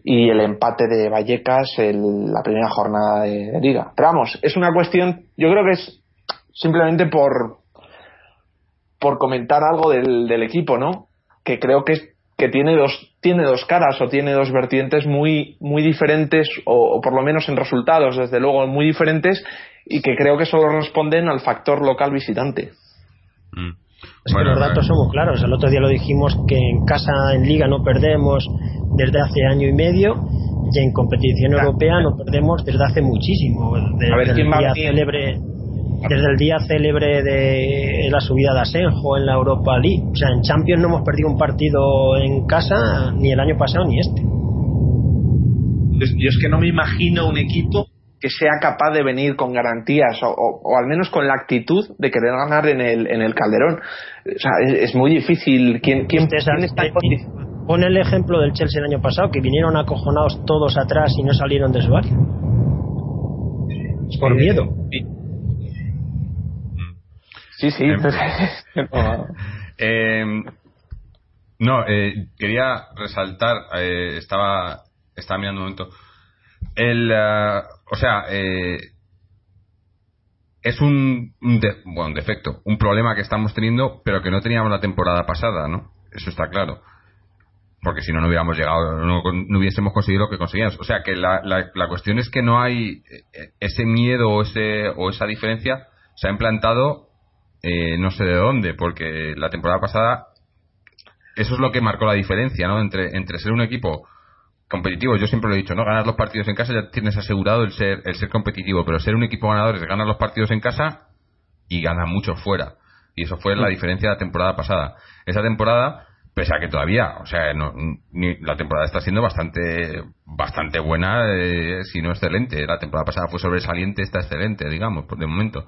y el empate de Vallecas en la primera jornada de, liga. Pero vamos, es una cuestión, yo creo que es simplemente por por comentar algo del, del equipo, ¿no? Que creo que, que tiene dos tiene dos caras o tiene dos vertientes muy muy diferentes o, o por lo menos en resultados desde luego muy diferentes y que creo que solo responden al factor local visitante. Mm. Es que los datos son muy claros. El otro día lo dijimos que en casa, en liga, no perdemos desde hace año y medio y en competición europea no perdemos desde hace muchísimo. Desde, el día célebre, desde el día célebre de la subida de Asenjo en la Europa League. O sea, en Champions no hemos perdido un partido en casa ni el año pasado ni este. Yo es que no me imagino un equipo que sea capaz de venir con garantías o, al menos con la actitud de querer ganar en el, en el Calderón. O sea, es, muy difícil. ¿Quién, quién, está en Pon el ejemplo del Chelsea el año pasado, que vinieron acojonados todos atrás y no salieron de su área. Por miedo. Sí, sí. Eh, no, eh, quería resaltar, eh, estaba, estaba mirando un momento el, uh, o sea, eh, es un, bueno, defecto, un problema que estamos teniendo, pero que no teníamos la temporada pasada, ¿no? Eso está claro. Porque si no, no hubiéramos llegado, no, hubiésemos conseguido lo que conseguíamos. O sea, que la, la, la, cuestión es que no hay eh, ese miedo o, ese, o esa diferencia se ha implantado eh, no sé de dónde, porque la temporada pasada eso es lo que marcó la diferencia, ¿no? Entre, entre ser un equipo competitivo, yo siempre lo he dicho, ¿no? Ganar los partidos en casa ya tienes asegurado el ser, el ser competitivo, pero ser un equipo ganador es ganar los partidos en casa y ganar mucho fuera. Y eso fue la diferencia de la temporada pasada. Esa temporada, pese a que todavía, o sea, no, ni, la temporada está siendo bastante bastante buena, eh, si no excelente. La temporada pasada fue sobresaliente, está excelente, digamos, de momento.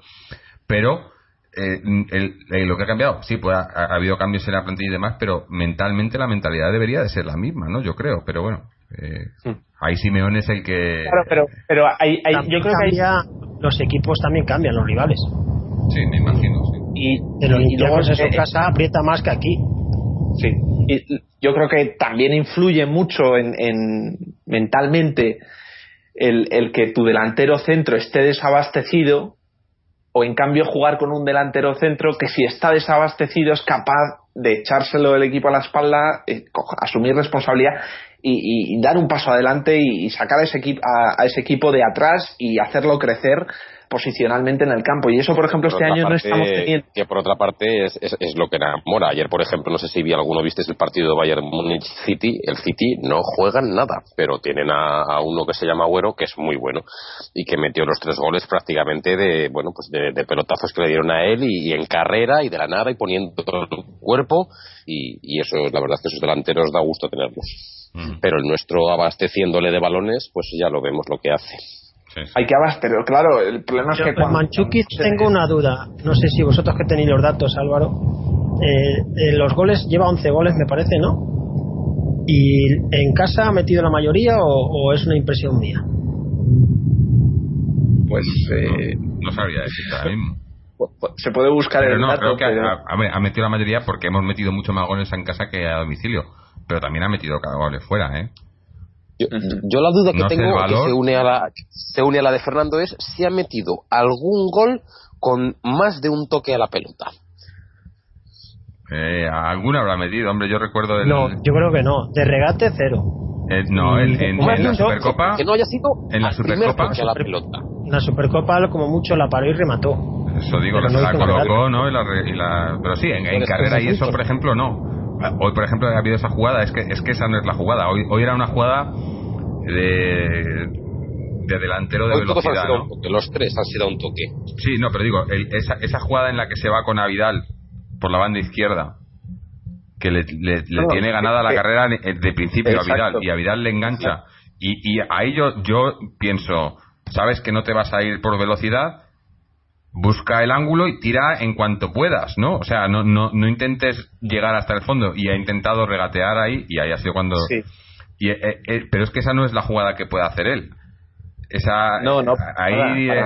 Pero eh, el, lo que ha cambiado, sí, pues ha, habido cambios en la plantilla y demás, pero mentalmente la mentalidad debería de ser la misma, ¿no? Yo creo, pero bueno. Eh, hmm. Ahí Simeón es el que. Claro, pero, pero hay, yo creo que los equipos también cambian, los rivales. Sí, me imagino, sí. Y, y, luego en su casa aprieta más que aquí. Sí. Y yo creo que también influye mucho en, en mentalmente el, el que tu delantero centro esté desabastecido o en cambio jugar con un delantero centro que si está desabastecido es capaz de echárselo el equipo a la espalda, eh, asumir responsabilidad y, dar un paso adelante y, sacar a ese, a ese equipo de atrás y hacerlo crecer posicionalmente en el campo. Y eso, por ejemplo, este año no estamos teniendo. Que por otra parte es, es, lo que enamora. Ayer, por ejemplo, no sé si vi alguno, viste el partido de Bayern Munich City. El City no juegan nada, pero tienen a, uno que se llama Agüero, que es muy bueno y que metió los tres goles prácticamente de, bueno, pues de, pelotazos que le dieron a él y, en carrera y de la nada y poniendo todo el cuerpo. Y, y eso, la verdad es que esos delanteros da gusto tenerlos. Mm. Pero el nuestro abasteciéndole de balones, pues ya lo vemos lo que hace. Hay que abastecer, claro, el problema es que cuando... Manchukic tengo una duda, no sé si vosotros que tenéis los datos, Álvaro, eh, en los goles lleva 11 goles me parece, ¿no? ¿Y en casa ha metido la mayoría o, es una impresión mía? Pues eh, no, sabría decir ahora mismo. Se puede buscar el no, dato, creo que ha, metido la mayoría porque hemos metido mucho más goles en casa que a domicilio, pero también ha metido cada goles fuera, ¿eh? Yo, la duda que tengo que se une a la se une a la de Fernando es si ha metido algún gol con más de un toque a la pelota. Eh, alguna habrá metido, hombre, yo recuerdo el... No, yo creo que no, de regate cero. Eh, no, en, en, la Supercopa. Que no haya sido en la Supercopa. A la pelota. En la Supercopa, como mucho, la paró y remató. Eso digo, la, la colocó, ¿no? Y la, pero sí, en, en carrera y eso, por ejemplo, no. Hoy, por ejemplo, ha habido esa jugada, es que, es que esa no es la jugada. Hoy, hoy era una jugada de, de delantero de velocidad. Los tres han sido un toque. Sí, no, pero digo, esa, esa jugada en la que se va con Avidal por la banda izquierda, que le, tiene ganada la carrera de principio a Vidal y a Vidal le engancha. Y, y ahí yo, yo pienso, sabes que no te vas a ir por velocidad, busca el ángulo y tira en cuanto puedas, ¿no? O sea, no, no, no intentes llegar hasta el fondo. Y ha intentado regatear ahí y ahí ha sido cuando... Y, eh, eh, pero es que esa no es la jugada que puede hacer él. Esa, no, no, ahí, eh,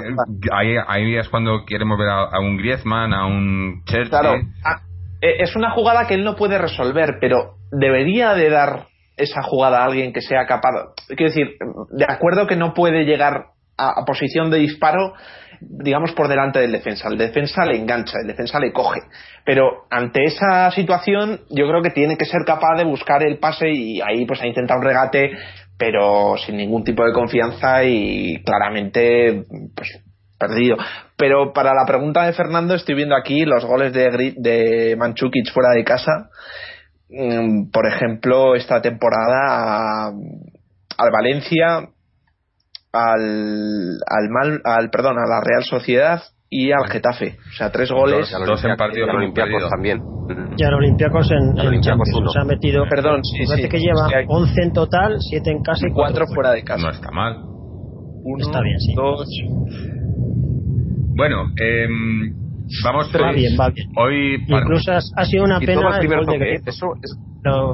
ahí, ahí, es cuando queremos ver a, un Griezmann, a un Chelsea. Claro, ah, es una jugada que él no puede resolver, pero debería de dar esa jugada a alguien que sea capaz. Quiero decir, de acuerdo que no puede llegar a posición de disparo, digamos, por delante del defensa. El defensa le engancha, el defensa le coge. Pero ante esa situación, yo creo que tiene que ser capaz de buscar el pase y ahí pues ha intentado un regate, pero sin ningún tipo de confianza y claramente pues perdido. Pero para la pregunta de Fernando, estoy viendo aquí los goles de, de Manchukic fuera de casa. Mm, por ejemplo, esta temporada al Valencia al, al, mal, al perdón, a la Real Sociedad y al Getafe. O sea, tres goles. Dos, en partido Olympiacos también. Y al Olympiacos en, en Champions. Se ha metido. Perdón, sí, sí, que lleva 11 en total, 7 en casa y 4 fuera de casa. No está mal. Uno, está bien, sí. Dos. Bueno, eh, vamos va bien, va bien. Hoy incluso ha, sido una pena el, gol de Eso es,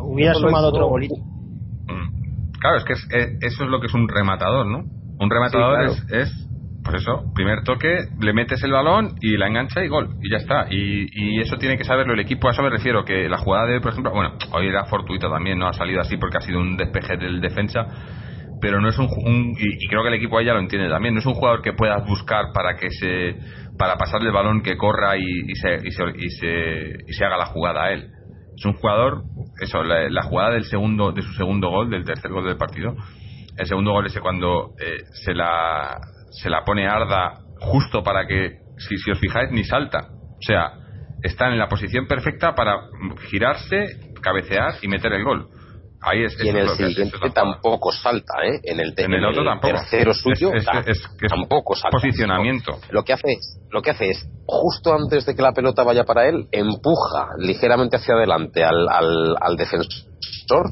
hubiera sumado otro bolito. Mm. Claro, es que es, eso es lo que es un rematador, ¿no? Un rematador es, pues eso, primer toque, le metes el balón y la engancha y gol, y ya está. Y, eso tiene que saberlo el equipo, a eso me refiero, que la jugada de por ejemplo, bueno, hoy era fortuita también, no ha salido así porque ha sido un despeje del defensa, pero no es un, y, creo que el equipo ahí ya lo entiende también, no es un jugador que puedas buscar para que se, para pasarle el balón que corra y, se, y, se, y, se, haga la jugada a él. Es un jugador, eso, la, la jugada del segundo, de su segundo gol, del tercer gol del partido, el segundo gol ese cuando eh, se, la, se la pone Arda justo para que, si, si os fijáis, ni salta. O sea, están en la posición perfecta para girarse, cabecear y meter el gol. Ahí es, y en el siguiente tampoco salta, ¿eh? En el, en el, otro tampoco. tercero suyo tampoco salta. Posicionamiento. Lo que hace es, lo que hace es justo antes de que la pelota vaya para él, empuja ligeramente hacia adelante al, al, al defensor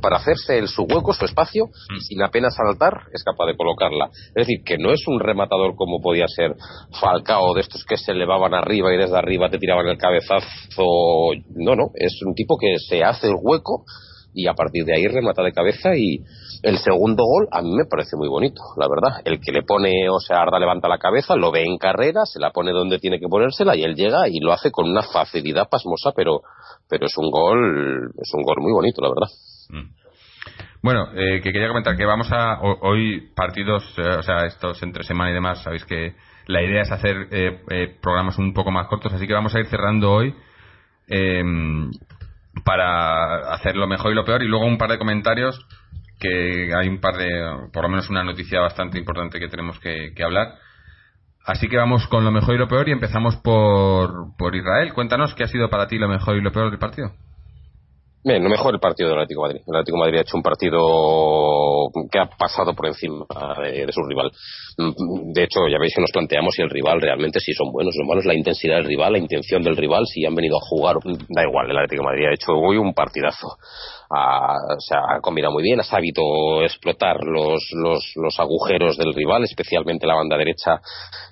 para hacerse el, su hueco, su espacio, y mm. sin apenas saltar es capaz de colocarla. Es decir, que no es un rematador como podía ser Falcao, de estos que se elevaban arriba y desde arriba te tiraban el cabezazo. No, no, es un tipo que se hace el hueco y a partir de ahí remata de cabeza y el segundo gol a mí me parece muy bonito, la verdad. El que le pone, o sea, Arda levanta la cabeza, lo ve en carrera, se la pone donde tiene que ponérsela y él llega y lo hace con una facilidad pasmosa, pero, pero es un gol, es un gol muy bonito, la verdad. Mm. Bueno, eh, que quería comentar que vamos a hoy partidos, eh, o sea, estos entre semana y demás, sabéis que la idea es hacer eh, programas un poco más cortos, así que vamos a ir cerrando hoy em, para hacer lo mejor y lo peor y luego un par de comentarios que hay un par de, por lo menos una noticia bastante importante que tenemos que, hablar. Así que vamos con lo mejor y lo peor y empezamos por, por Israel. Cuéntanos qué ha sido para ti lo mejor y lo peor del partido. Bien, lo mejor el partido del Atlético de Madrid. El Atlético Madrid ha hecho un partido que ha pasado por encima de, su rival. De hecho, ya veis que nos planteamos si el rival realmente si son buenos. Son malos la intensidad del rival, la intención del rival, si han venido a jugar. Da igual, el Atlético Madrid ha hecho hoy un partidazo ha, se ha combinado muy bien, ha sabido explotar los, los, los, agujeros del rival, especialmente la banda derecha,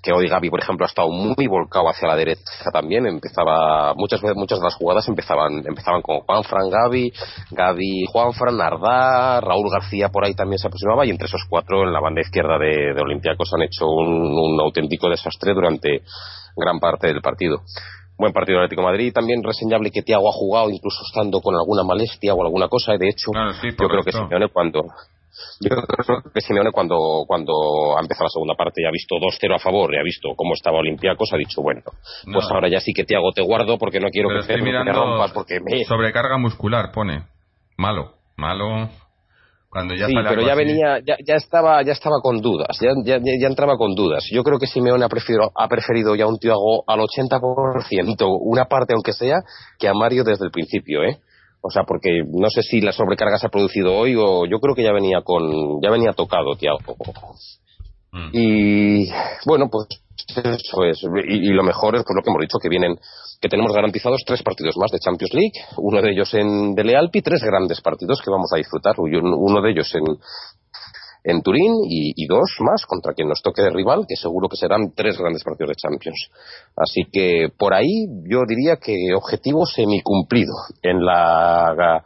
que hoy Gaby, por ejemplo, ha estado muy volcado hacia la derecha también, empezaba, muchas veces, muchas de las jugadas empezaban, empezaban con Juanfran, Gaby, Gaby, Juanfran, Nardá, Raúl García por ahí también se aproximaba, y entre esos cuatro en la banda izquierda de, de Olympiacos han hecho un auténtico desastre durante gran parte del partido buen partido del Atlético de Madrid. También reseñable que Tiago ha jugado incluso estando con alguna molestia o alguna cosa. De hecho, yo creo que Simeone cuando yo creo que Simeone cuando, cuando ha empezado la segunda parte y ha visto 2-0 a favor y ha visto cómo estaba Olympiacos, ha dicho, bueno, pues ahora ya sí que Tiago te guardo porque no quiero que, te rompas porque me... Sobrecarga muscular, pone. Malo, malo sí, pero ya venía, ya, ya, estaba, ya estaba con dudas, ya, ya, ya, entraba con dudas. Yo creo que Simeone ha preferido, ha preferido ya un Tiago al 80%, una parte aunque sea, que a Mario desde el principio, ¿eh? O sea, porque no sé si la sobrecarga se ha producido hoy o yo creo que ya venía con, ya venía tocado Tiago. Mm. Y bueno, pues eso es. Y, lo mejor es por lo que hemos dicho, que vienen, que tenemos garantizados tres partidos más de Champions League, uno de ellos en Dele Alpi, tres grandes partidos que vamos a disfrutar, uno de ellos en, en Turín y, dos más contra quien nos toque de rival, que seguro que serán tres grandes partidos de Champions. Así que por ahí yo diría que objetivo semicumplido en la,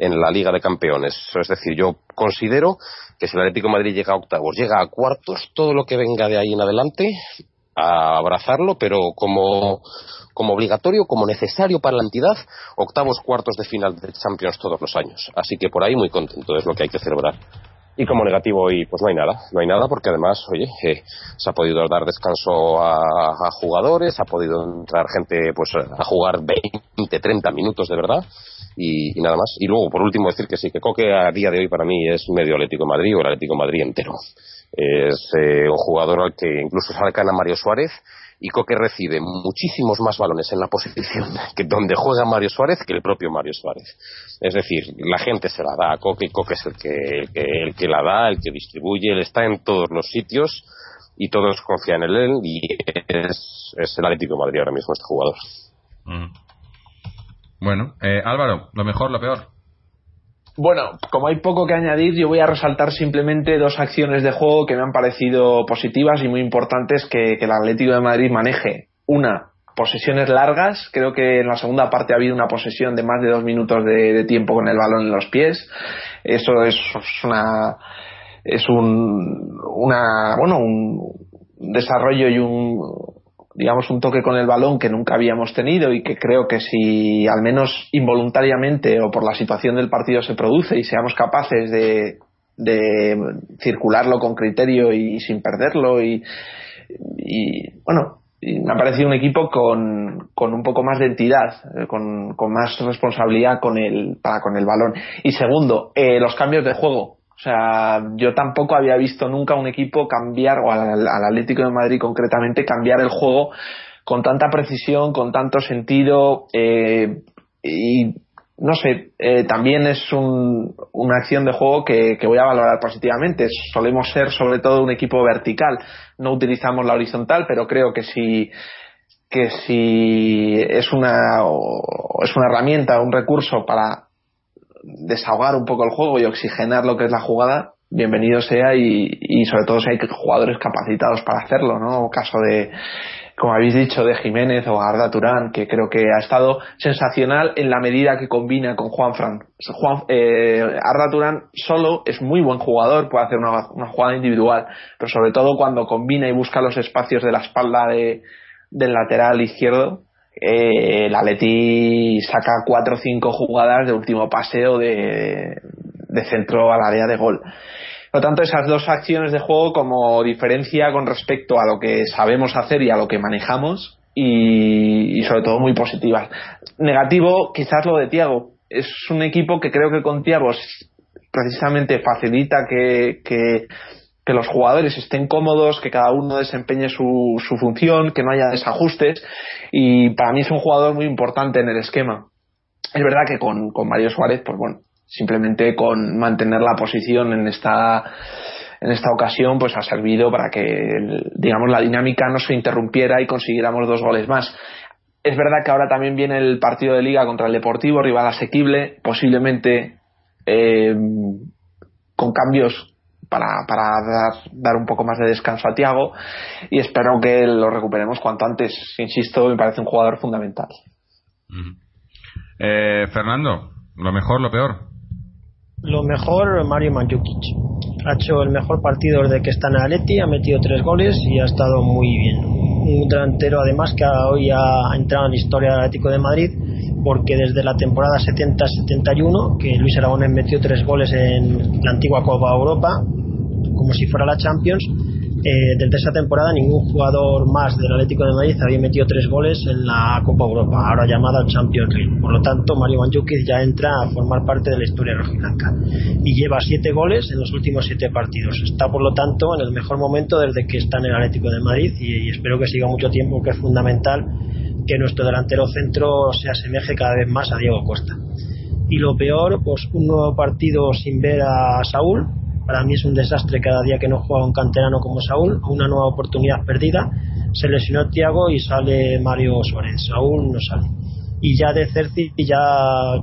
en la Liga de Campeones. Es decir, yo considero que si el Atlético Madrid llega a octavos, llega a cuartos, todo lo que venga de ahí en adelante a abrazarlo, pero como, como obligatorio, como necesario para la entidad, octavos, cuartos de final de Champions todos los años. Así que por ahí muy contento, es lo que hay que celebrar. Y como negativo hoy, pues no hay nada, no hay nada porque además, oye, eh, se ha podido dar descanso a, jugadores, ha podido entrar gente pues a jugar 20, 30 minutos de verdad y, nada más. Y luego, por último, decir que sí, que Coque a día de hoy para mí es medio Atlético Madrid o el Atlético Madrid entero. Es eh, un jugador al que incluso a Mario Suárez y Coque recibe muchísimos más balones en la posición que donde juega Mario Suárez que el propio Mario Suárez. Es decir, la gente se la da a Coque Coque es el que, el que, la da, el que distribuye, él está en todos los sitios y todos confían en él y es, el Atlético de Madrid ahora mismo este jugador. Mm. Bueno, eh, Álvaro, lo mejor, lo peor. Bueno, como hay poco que añadir, yo voy a resaltar simplemente dos acciones de juego que me han parecido positivas y muy importantes que, el Atlético de Madrid maneje. Una, posesiones largas. Creo que en la segunda parte ha habido una posesión de más de dos minutos de, tiempo con el balón en los pies. Eso es una es un una bueno un desarrollo y un digamos, un toque con el balón que nunca habíamos tenido y que creo que si al menos involuntariamente o por la situación del partido se produce y seamos capaces de, de circularlo con criterio y sin perderlo y, y bueno, me ha parecido un equipo con, con un poco más de entidad, eh, con, con, más responsabilidad con el, para con el balón. Y segundo, eh, los cambios de juego. O sea, yo tampoco había visto nunca un equipo cambiar, o al, Atlético de Madrid concretamente, cambiar el juego con tanta precisión, con tanto sentido, eh, y no sé, eh, también es un, una acción de juego que, voy a valorar positivamente. Solemos ser sobre todo un equipo vertical, no utilizamos la horizontal, pero creo que si que si es una es una herramienta, un recurso para desahogar un poco el juego y oxigenar lo que es la jugada, bienvenido sea y, y sobre todo si hay jugadores capacitados para hacerlo, ¿no? Caso de como habéis dicho, de Jiménez o Arda Turán, que creo que ha estado sensacional en la medida que combina con Juan Fran. Juan, eh, Arda Turán solo es muy buen jugador, puede hacer una, una, jugada individual, pero sobre todo cuando combina y busca los espacios de la espalda de, del lateral izquierdo, eh, el Atleti saca cuatro o cinco jugadas de último paseo de, de centro al área de gol. Por lo tanto, esas dos acciones de juego como diferencia con respecto a lo que sabemos hacer y a lo que manejamos y, sobre todo muy positivas. Negativo, quizás lo de Tiago. Es un equipo que creo que con Tiago precisamente facilita que, que, que, los jugadores estén cómodos, que cada uno desempeñe su, función, que no haya desajustes y para mí es un jugador muy importante en el esquema. Es verdad que con, con Mario Suárez, pues bueno, simplemente con mantener la posición en esta en esta ocasión pues ha servido para que digamos la dinámica no se interrumpiera y consiguiéramos dos goles más es verdad que ahora también viene el partido de liga contra el Deportivo rival asequible posiblemente eh, con cambios para, para dar, dar, un poco más de descanso a Tiago y espero que lo recuperemos cuanto antes. Insisto, me parece un jugador fundamental. eh, Fernando, ¿lo mejor, lo peor? Lo mejor, Mario Mandzukic. Ha hecho el mejor partido desde que está en Atleti, ha metido tres goles y ha estado muy bien. Un delantero además que hoy ha entrado en la historia del Atlético de Madrid porque desde la temporada 70-71 que Luis Aragonés metió tres goles en la antigua Copa Europa como si fuera la Champions eh, desde esa temporada ningún jugador más del Atlético de Madrid había metido tres goles en la Copa Europa, ahora llamada Champions League. Por lo tanto, Mario Mandzukic ya entra a formar parte de la historia rojiblanca y lleva siete goles en los últimos siete partidos. Está, por lo tanto, en el mejor momento desde que está en el Atlético de Madrid y, y espero que siga mucho tiempo, que es fundamental que nuestro delantero centro se asemeje cada vez más a Diego Costa. Y lo peor, pues un nuevo partido sin ver a Saúl, para mí es un desastre cada día que no juega un canterano como Saúl, una nueva oportunidad perdida. Se lesionó Tiago y sale Mario Suárez. Saúl no sale. Y ya de Cerci ya,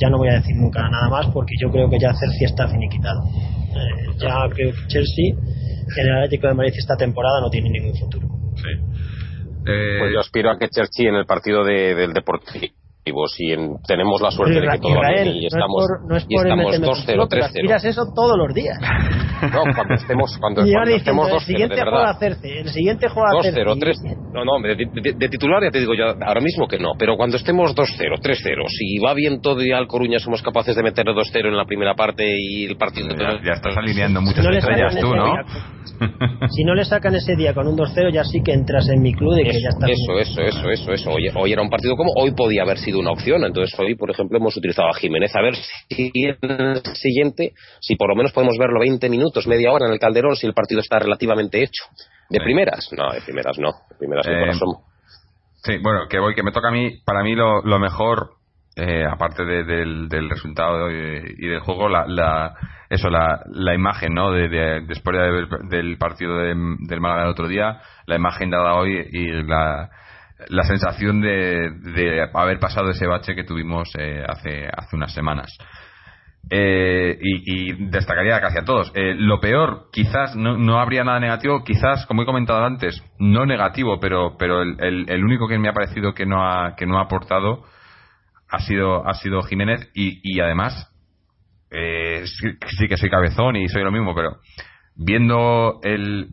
ya no voy a decir nunca nada más porque yo creo que ya Cerci está finiquitado. Eh, ya creo que Chelsea en el Atlético de Madrid esta temporada no tiene ningún futuro. Sí. Eh... Pues yo aspiro a que Chelsea en el partido de, del Deportivo y en, tenemos la suerte de que todo va bien y estamos, no es por, no es por 2-0, 3-0. Aspiras eso todos los días. No, cuando estemos, cuando, cuando diciendo, estemos 2-0, el siguiente de juega hacerse, el siguiente juega a hacerse. 2-0, 3 No, no, de, de, de, titular ya te digo yo ahora mismo que no, pero cuando estemos 2-0, 3-0, si va bien todo y al Coruña somos capaces de meter 2-0 en la primera parte y el partido... Ya, ya estás alineando muchas no le estrellas sacan tú, ese ¿no? día- si no le sacan ese día con un 2-0 ya sí que entras en mi club de que ya está Eso, eso, eso, eso, eso. Hoy, hoy era un partido como hoy podía haber sido una opción. Entonces hoy, por ejemplo, hemos utilizado a Jiménez. A ver si en el siguiente, si por lo menos podemos verlo 20 minutos, media hora en el Calderón, si el partido está relativamente hecho. ¿De Sí. primeras? No, de primeras no. De primeras Eh, asomo. Sí, bueno, que voy, que me toca a mí, para mí lo, lo mejor, eh, aparte de- del, del resultado y, y del juego, la, la, eso, la, la imagen, ¿no? De, de- después del partido de- del Málaga el otro día, la imagen dada hoy y la, la sensación de, de haber pasado ese bache que tuvimos eh, hace, hace unas semanas. Eh, y, destacaría casi a todos. Eh, lo peor, quizás no, no habría nada negativo, quizás, como he comentado antes, no negativo, pero, pero el, el- el único que me ha parecido que no ha, que no ha aportado ha sido, ha sido Jiménez y, además, eh, sí que soy cabezón y soy lo mismo, pero viendo el,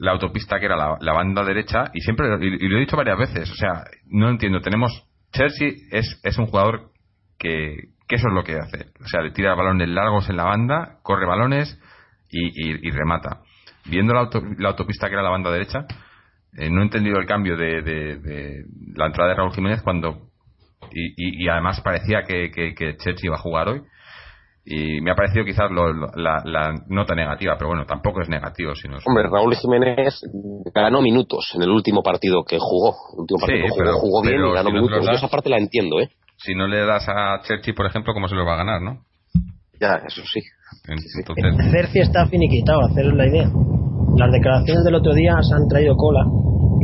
la autopista que era la, banda derecha, y siempre, y, y lo he dicho varias veces, o sea, no entiendo, tenemos, Chelsea es, es un jugador que, que eso es lo que hace, o sea, le tira balones largos en la banda, corre balones y, y- remata. Viendo la, auto- la autopista que era la banda derecha, eh, no he entendido el cambio de, de- la entrada de Raúl Jiménez cuando y, y- y además parecía que, que, que Chelsea iba a jugar hoy y me ha parecido quizás lo- lo- la, la nota negativa pero bueno tampoco es negativo sino es- Hombre, Raúl Jiménez ganó minutos en el último partido que jugó. El último partido Sí, que jugó, pero- jugó bien pero y ganó si no te minutos. Yo esa parte la entiendo, ¿eh? si no le das a Churchill, por ejemplo, ¿cómo se lo va a ganar, no? Ya, eso sí. Entonces... Cerci está finiquitado, hacer la idea. Las declaraciones del otro día se han traído cola.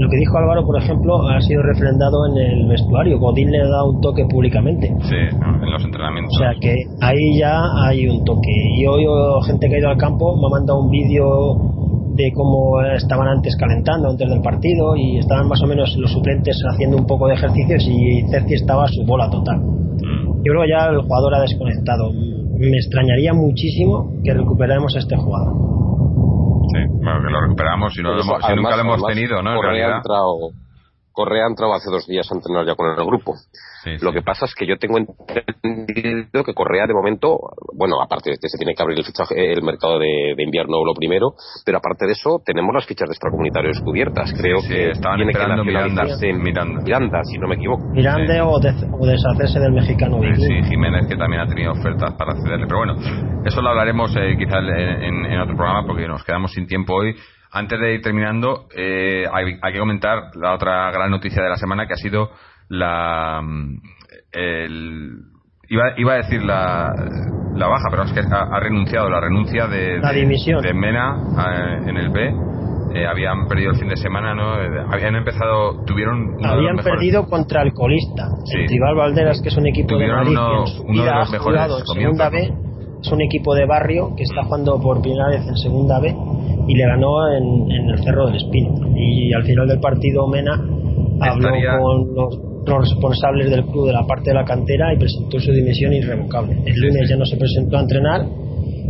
Lo que dijo Álvaro, por ejemplo, ha sido refrendado en el vestuario. Godín le ha dado un toque públicamente. Sí, en los entrenamientos. O sea que ahí ya hay un toque. Y hoy gente que ha ido al campo me ha mandado un vídeo de cómo estaban antes calentando antes del partido y estaban más o menos los suplentes haciendo un poco de ejercicios y Cerci estaba a su bola total. Mm. Yo creo que ya el jugador ha desconectado. Me extrañaría muchísimo que recuperemos a este jugador. Sí, bueno, que lo recuperamos si, no si nunca lo hemos tenido, ¿no? En realidad. Hace dos días a entrenar ya con el grupo. Lo que pasa es que yo tengo entendido que Correa de momento, bueno, aparte de que se tiene que abrir el, fichaje, el mercado de, invierno lo primero, pero aparte de eso tenemos las fichas de extracomunitarios cubiertas. Creo que estaban tiene esperando que Miranda, en Miranda. Miranda, si no me equivoco. Miranda o, deshacerse del mexicano. Sí, Jiménez que también ha tenido ofertas para accederle. Pero bueno, eso lo hablaremos eh, quizás en otro programa porque nos quedamos sin tiempo hoy. Antes de ir terminando, eh, hay, que comentar la otra gran noticia de la semana que ha sido la. El, iba, iba a decir la, la baja, pero es que ha, renunciado, la renuncia de, de, Mena eh, en el B. Eh, habían perdido el fin de semana, ¿no? habían empezado, tuvieron. habían perdido contra el colista, el Tribal Valderas, que es un equipo de Madrid, uno, de los mejores en segunda B, es un equipo de barrio que está jugando por primera vez en segunda B y le ganó en, el Cerro del Espino. Y al final del partido Mena habló con los, responsables del club de la parte de la cantera y presentó su dimisión irrevocable. El lunes ya no se presentó a entrenar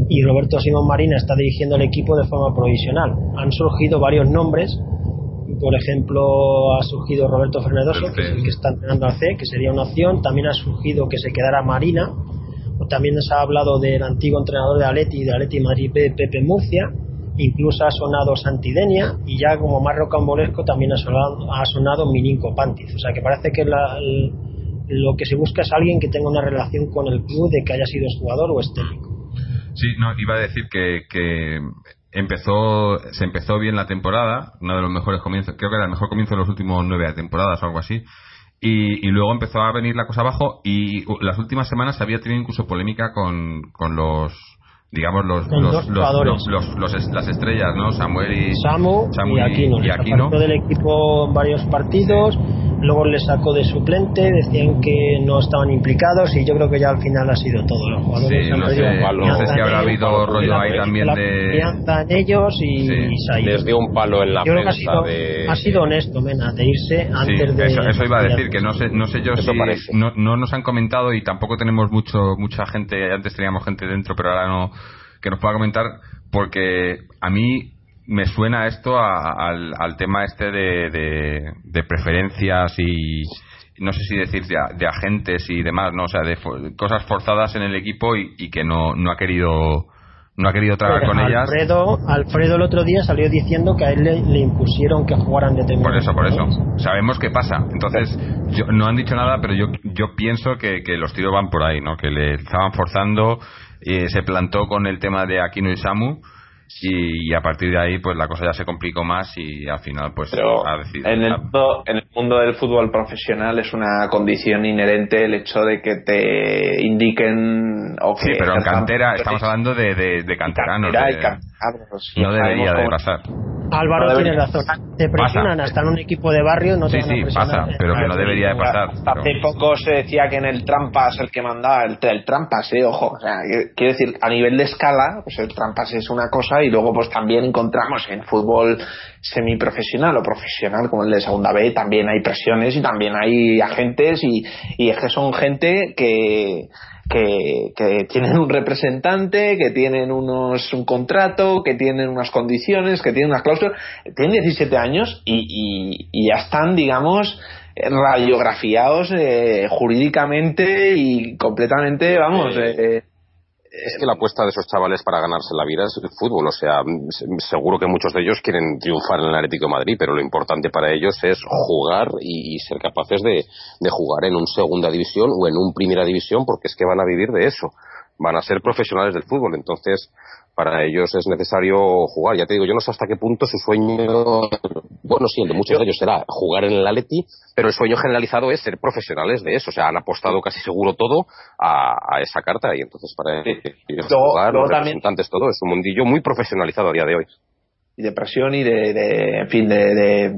y Roberto Simón Marina está dirigiendo el equipo de forma provisional. Han surgido varios nombres, por ejemplo, ha surgido Roberto Fernedoso, que es el que está entrenando al C, que sería una opción. También ha surgido que se quedara Marina. También se ha hablado del antiguo entrenador de Aleti, de Aleti Madrid, Pepe Murcia incluso ha sonado Santidenia y ya como más rocambolesco también ha sonado, ha sonado Mininco Pantiz. O sea que parece que lo que se busca es alguien que tenga una relación con el club de que haya sido jugador o estético. Sí, no, iba a decir que, que empezó se empezó bien la temporada, uno de los mejores comienzos, creo que era el mejor comienzo de los últimos nueve temporadas o algo así. Y, y, luego empezó a venir la cosa abajo y las últimas semanas había tenido incluso polémica con, con los digamos los los, los, los, las estrellas no Samuel y Samu, y Aquino, y Aquino. del equipo en varios partidos luego le sacó de suplente decían que no estaban implicados y yo creo que ya al final ha sido todo los jugadores sí, no, sé, no sé si habrá habido rollo ahí también de en ellos y, sí. les dio un palo en la yo creo que ha sido, de... ha sido honesto Mena de irse antes de eso, eso, iba a decir que no sé no sé yo si no, no nos han comentado y tampoco tenemos mucho mucha gente antes teníamos gente dentro pero ahora no que nos pueda comentar, porque a mí me suena esto al, al, tema este de, de, preferencias y no sé si decir de, agentes y demás, ¿no? O sea, de cosas forzadas en el equipo y, y que no, no ha querido no ha querido trabajar con Alfredo, ellas. Alfredo el otro día salió diciendo que a él le, impusieron que jugaran determinados. Por eso, por eso. Sabemos qué pasa. Entonces, no han dicho nada, pero yo, yo pienso que, que los tiros van por ahí, ¿no? Que le estaban forzando y se plantó con el tema de Aquino y Samu y, a partir de ahí pues la cosa ya se complicó más y al final pues ha decidido en el, mundo, en el mundo del fútbol profesional es una condición inherente el hecho de que te indiquen o que sí pero en cantera estamos hablando de, de, de canteranos no debería de pasar. Álvaro tiene razón. Te presionan hasta en un equipo de barrio, no te sí, sí, pasa, pero que no debería de pasar. Hace poco se decía que en el Trampas el que mandaba, el, el Trampas, eh, ojo, o sea, quiero decir, a nivel de escala, pues el Trampas es una cosa y luego pues también encontramos en fútbol semiprofesional o profesional como el de segunda B también hay presiones y también hay agentes y, y es que son gente que que, que, tienen un representante, que tienen unos, un contrato, que tienen unas condiciones, que tienen unas cláusulas. Tienen 17 años y, y, y ya están, digamos, radiografiados eh, jurídicamente y completamente, vamos, eh, es que la apuesta de esos chavales para ganarse la vida es el fútbol. O sea, seguro que muchos de ellos quieren triunfar en el Atlético de Madrid, pero lo importante para ellos es jugar y, ser capaces de, jugar en un segunda división o en un primera división, porque es que van a vivir de eso. Van a ser profesionales del fútbol. Entonces, para ellos es necesario jugar. Ya te digo, yo no sé hasta qué punto su sueño, bueno, sí, el de muchos de ellos será jugar en el Atleti, pero el sueño generalizado es ser profesionales de eso. O sea, han apostado casi seguro todo a, esa carta y entonces para ellos jugar, los representantes, todo, es un mundillo muy profesionalizado a día de hoy y de presión y de, en fin de,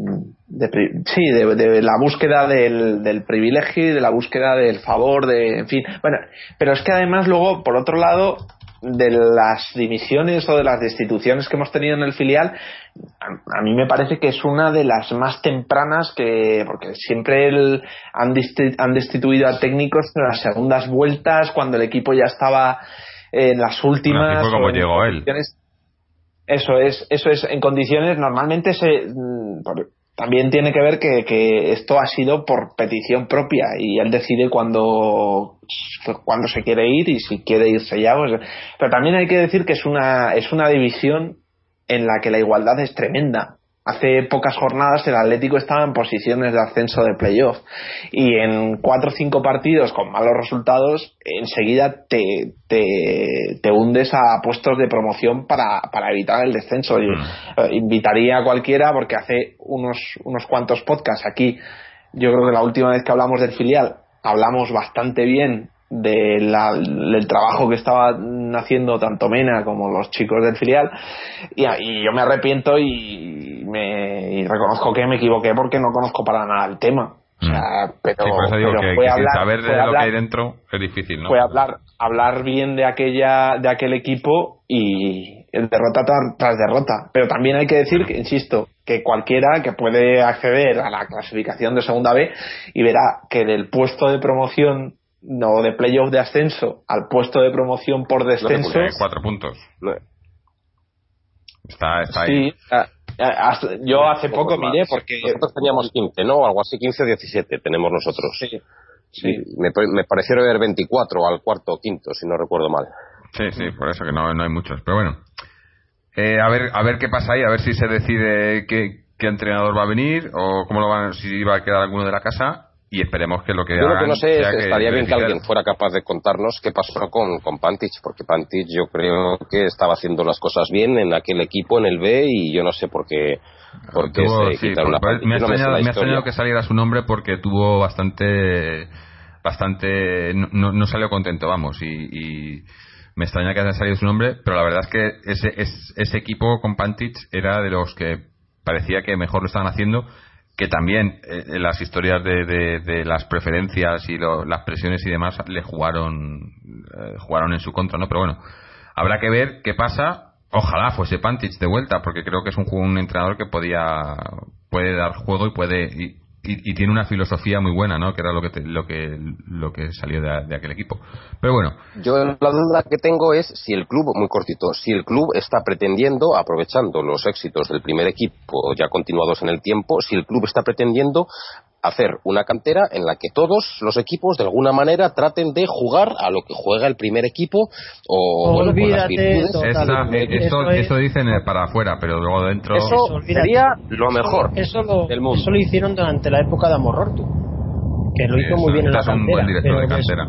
de, sí de, la búsqueda del, del, privilegio y de la búsqueda del favor de en fin. Bueno pero es que además luego por otro lado de las dimisiones o de las destituciones que hemos tenido en el filial a, mí me parece que es una de las más tempranas que porque siempre han, han destituido a técnicos en las segundas vueltas cuando el equipo ya estaba en las últimas fue como llegó él eso es, eso es, en condiciones normalmente se mm, también tiene que ver que, esto ha sido por petición propia y él decide cuando, cuando se quiere ir y si quiere irse ya. Pues, pero también hay que decir que es una, es una división en la que la igualdad es tremenda hace pocas jornadas el Atlético estaba en posiciones de ascenso de playoff y en cuatro o cinco partidos con malos resultados enseguida te, te, hundes a puestos de promoción para, para evitar el descenso mm. eh, invitaría a cualquiera porque hace unos, unos cuantos podcasts aquí yo creo que la última vez que hablamos del filial hablamos bastante bien de del trabajo que estaban haciendo tanto Mena como los chicos del filial y, yo me arrepiento y, me reconozco que me equivoqué porque no conozco para nada el tema o sea, mm. pero, hablar, saber de lo que hay dentro es difícil, ¿no? Fue hablar, hablar bien de aquella, de aquel equipo y el derrota tras derrota. Pero también hay que decir que, insisto, que cualquiera que puede acceder a la clasificación de segunda B y verá que del puesto de promoción no de playoff de ascenso al puesto de promoción por descenso. cuatro puntos. Está, está ahí. yo hace poco miré porque. Nosotros teníamos 15, ¿no? Algo así, 15 o 17 tenemos nosotros. Sí. sí. Me, me parecieron ver 24 al cuarto o quinto, si no recuerdo mal. Sí, sí, por eso que no, no hay muchos. Pero bueno. Eh, a ver a ver qué pasa ahí, a ver si se decide qué, qué entrenador va a venir o cómo lo van, si va a quedar alguno de la casa y esperemos que lo que yo lo que no sé es, estaría bien que alguien fuera capaz de contarnos qué pasó con, con Pantich porque Pantich yo creo que estaba haciendo las cosas bien en aquel equipo en el B y yo no sé por qué por qué se quitaron me, ha extrañado, que saliera su nombre porque tuvo bastante bastante no, no salió contento vamos y, y me extraña que haya salido su nombre, pero la verdad es que ese, ese equipo con Pantich era de los que parecía que mejor lo estaban haciendo que también eh, las historias de, de, las preferencias y las presiones y demás le jugaron eh, jugaron en su contra, ¿no? Pero bueno, habrá que ver qué pasa. Ojalá fuese Pantich de vuelta, porque creo que es un, un entrenador que podía puede dar juego y puede tiene una filosofía muy buena, ¿no? Que era lo que lo que lo que salió de, aquel equipo. Pero bueno. Yo la duda que tengo es si el club, muy cortito, si el club está pretendiendo, aprovechando los éxitos del primer equipo ya continuados en el tiempo, si el club está pretendiendo hacer una cantera en la que todos los equipos de alguna manera traten de jugar a lo que juega el primer equipo o Olvídate, eso, dicen para afuera pero luego dentro eso sería lo mejor eso, lo, del mundo. eso lo hicieron durante la época de Amorortu que lo hizo muy bien en la cantera,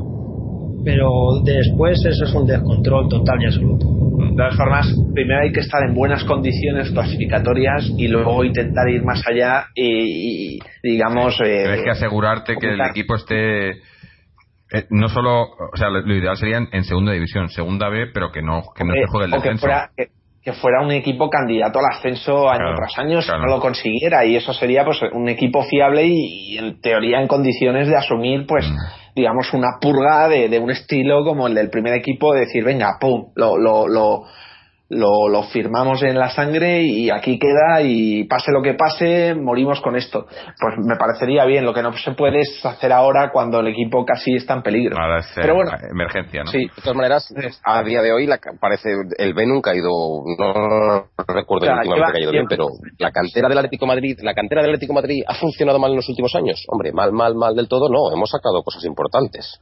pero después eso es un descontrol total y absoluto. De todas formas, primero hay que estar en buenas condiciones clasificatorias y luego intentar ir más allá y, digamos... Eh, Tienes que asegurarte que el equipo esté... Eh, no solo, o sea, lo, ideal sería en, segunda división, segunda B, pero que no, que no se juegue el descenso. Que fuera, un equipo candidato al ascenso año tras año si no lo consiguiera y eso sería pues un equipo fiable y, en teoría en condiciones de asumir pues mm digamos, una purga de, de, un estilo como el del primer equipo, de decir, venga, pum, lo, lo, lo, lo, lo, firmamos en la sangre y aquí queda y pase lo que pase, morimos con esto. Pues me parecería bien. Lo que no se puede es hacer ahora cuando el equipo casi está en peligro. Pero bueno, emergencia, ¿no? Sí, de todas maneras, a día de hoy la, parece el B nunca ha ido, no recuerdo el último que ha ido bien, pero la cantera del Atlético Madrid, la cantera del Atlético Madrid ha funcionado mal en los últimos años. Hombre, mal, mal, mal del todo, no. Hemos sacado cosas importantes.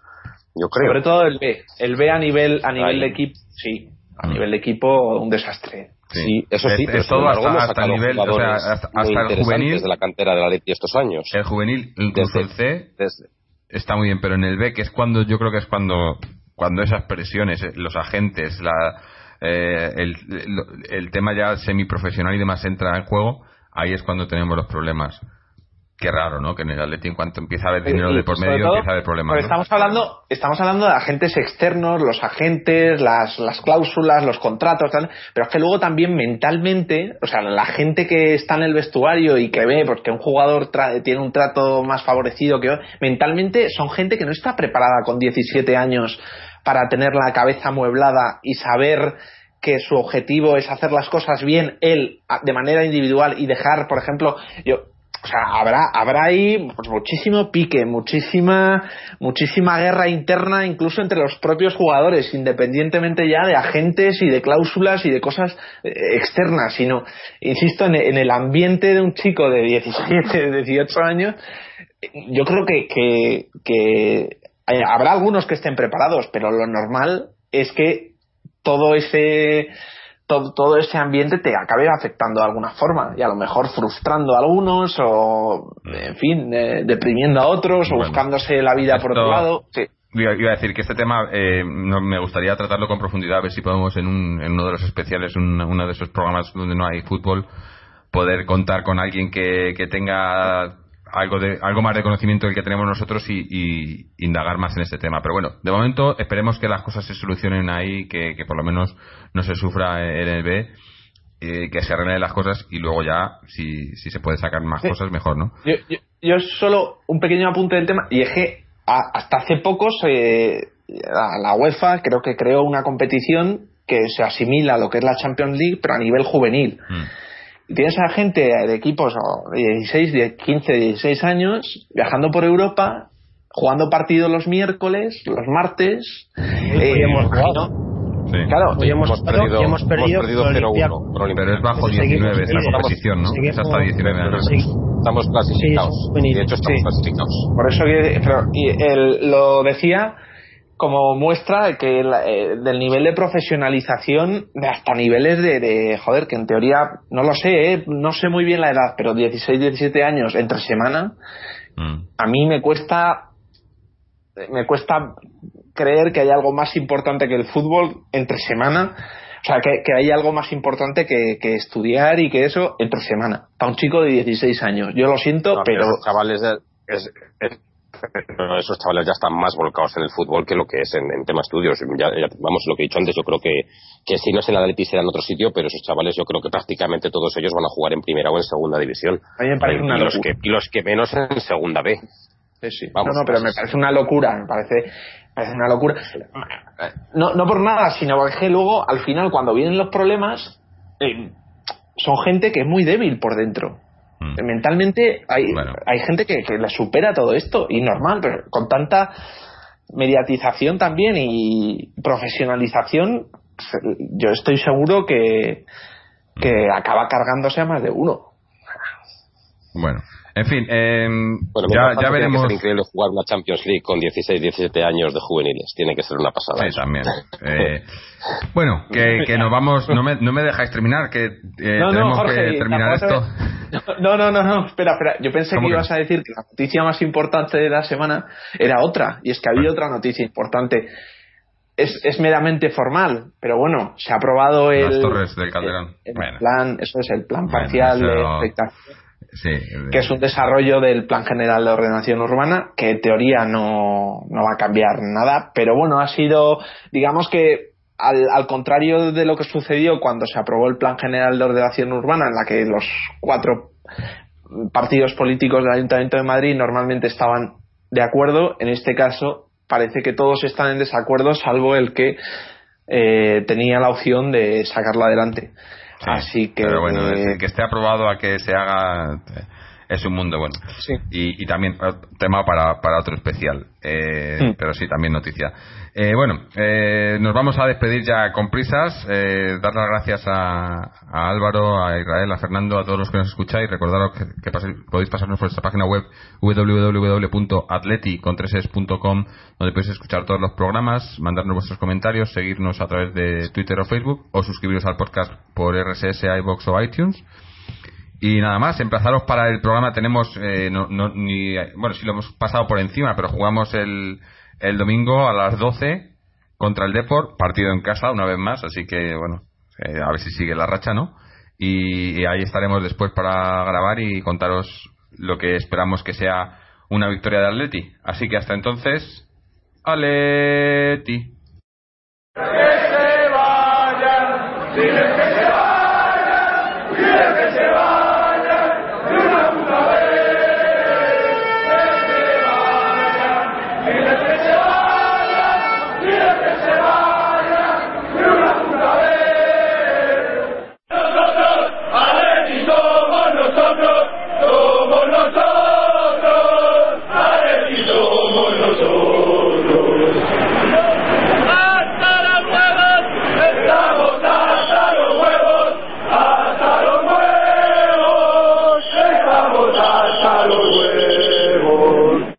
Yo creo. Sobre todo el B. El B a nivel, a nivel de equipo, sí a nivel de equipo un desastre. Sí, eso sí, pero todo hasta, el nivel, o sea, hasta, el juvenil de la cantera de la Leti estos años. El juvenil, incluso el C, está muy bien, pero en el B, que es cuando yo creo que es cuando cuando esas presiones, eh, los agentes, la, eh, el, el, tema ya semiprofesional y demás entra en juego, ahí es cuando tenemos los problemas. Qué raro, ¿no? Que en el Atleti en cuanto empieza a haber dinero de por medio empieza a haber problemas. Estamos hablando, estamos hablando de agentes externos, los agentes, las, las cláusulas, los contratos, pero es que luego también mentalmente, o sea, la gente que está en el vestuario y que ve porque un jugador tiene un trato más favorecido que otro, mentalmente son gente que no está preparada con 17 años para tener la cabeza amueblada y saber que su objetivo es hacer las cosas bien él de manera individual y dejar, por ejemplo, yo o sea, habrá, habrá ahí muchísimo pique, muchísima, muchísima guerra interna, incluso entre los propios jugadores, independientemente ya de agentes y de cláusulas y de cosas eh, externas, sino, insisto, en, el ambiente de un chico de 17, 18 años, yo creo que, que habrá algunos que estén preparados, pero lo normal es que todo ese todo, ese ambiente te acabe afectando de alguna forma y a lo mejor frustrando a algunos o, en fin, eh, deprimiendo a otros o buscándose la vida por otro lado. Sí. Iba, a decir que este tema eh, no, me gustaría tratarlo con profundidad, a ver si podemos en, un, en uno de los especiales, uno de esos programas donde no hay fútbol, poder contar con alguien que, que tenga algo de algo más de conocimiento del que tenemos nosotros y, indagar más en este tema. Pero bueno, de momento esperemos que las cosas se solucionen ahí, que, por lo menos no se sufra en el B, eh, que se arreglen las cosas y luego ya, si, si se puede sacar más cosas, mejor, ¿no? Yo, solo un pequeño apunte del tema, y es que hasta hace poco la, UEFA creo que creó una competición que se asimila a lo que es la Champions League, pero a nivel juvenil. Mm tienes a gente de equipos de 16, de 15, 16 años viajando por Europa, jugando partidos los miércoles, los martes. Eh, hemos jugado. Sí. Claro, hoy hemos, perdido, hemos perdido, 0-1. Pero es bajo 19 esta competición, ¿no? es hasta 19 años. Estamos clasificados. de hecho, estamos clasificados. Por eso que, pero, y el, lo decía como muestra que eh, del nivel de profesionalización de hasta niveles de, joder que en teoría no lo sé eh, no sé muy bien la edad pero 16 17 años entre semana mm. a mí me cuesta me cuesta creer que hay algo más importante que el fútbol entre semana o sea, que, que hay algo más importante que, estudiar y que eso entre semana. Para un chico de 16 años. Yo lo siento, pero... chavales es, pero esos chavales ya están más volcados en el fútbol que lo que es en, tema estudios. Ya, vamos, lo que he dicho antes, yo creo que, que si no es en la Atleti será en otro sitio, pero esos chavales yo creo que prácticamente todos ellos van a jugar en primera o en segunda división. A mí me parece una los que, y los que menos en segunda B. Sí, sí. Vamos, no, no, pero me parece una locura, me parece, parece una locura. No, no por nada, sino porque luego, al final, cuando vienen los problemas, eh, son gente que es muy débil por dentro. Mm. Mentalmente hay, hay gente que, que le supera todo esto y normal, pero con tanta mediatización también y profesionalización, yo estoy seguro que, que mm. acaba cargándose a más de uno. Bueno, en fin, eh, ya, ya veremos. Es increíble jugar una Champions League con 16, 17 años de juveniles. Tiene que ser una pasada. Sí, también. Eh, bueno, que, que nos vamos. No me, no me dejáis terminar, que eh, tenemos que terminar esto. No, no, no, no, espera, espera. Yo pensé que, ibas a decir que la noticia más importante de la semana era otra. Y es que había otra noticia importante. Es, es, meramente formal, pero bueno, se ha aprobado el, Las torres del Calderón. plan, eso es el plan parcial de que es un desarrollo del Plan General de Ordenación Urbana, que en teoría no, no va a cambiar nada, pero bueno, ha sido, digamos que al, al, contrario de lo que sucedió cuando se aprobó el Plan General de Ordenación Urbana, en la que los cuatro partidos políticos del Ayuntamiento de Madrid normalmente estaban de acuerdo, en este caso parece que todos están en desacuerdo, salvo el que eh, tenía la opción de sacarlo adelante. Así que. Pero bueno, que esté aprobado a que se haga eh, es un mundo bueno. Y, y, también eh, tema para, para otro especial. Eh, hmm. Pero sí, también noticia. Eh, bueno, eh, nos vamos a despedir ya con prisas. Eh, dar las gracias a, a, Álvaro, a Israel, a Fernando, a todos los que nos escucháis. Recordaros que, podéis pasarnos por nuestra página web www.atleti.com donde podéis escuchar todos los programas, mandarnos vuestros comentarios, seguirnos a través de Twitter o Facebook o suscribiros al podcast por RSS, iBox o iTunes. Y nada más, emplazaros para el programa. Tenemos, eh, no, no, ni, bueno, sí lo hemos pasado por encima, pero jugamos el, el domingo a las 12 contra el Deport, partido en casa una vez más, así que bueno, eh, a ver si sigue la racha, ¿no? Y, ahí estaremos después para grabar y contaros lo que esperamos que sea una victoria de Atleti. Así que hasta entonces, Atleti. Que se vayan,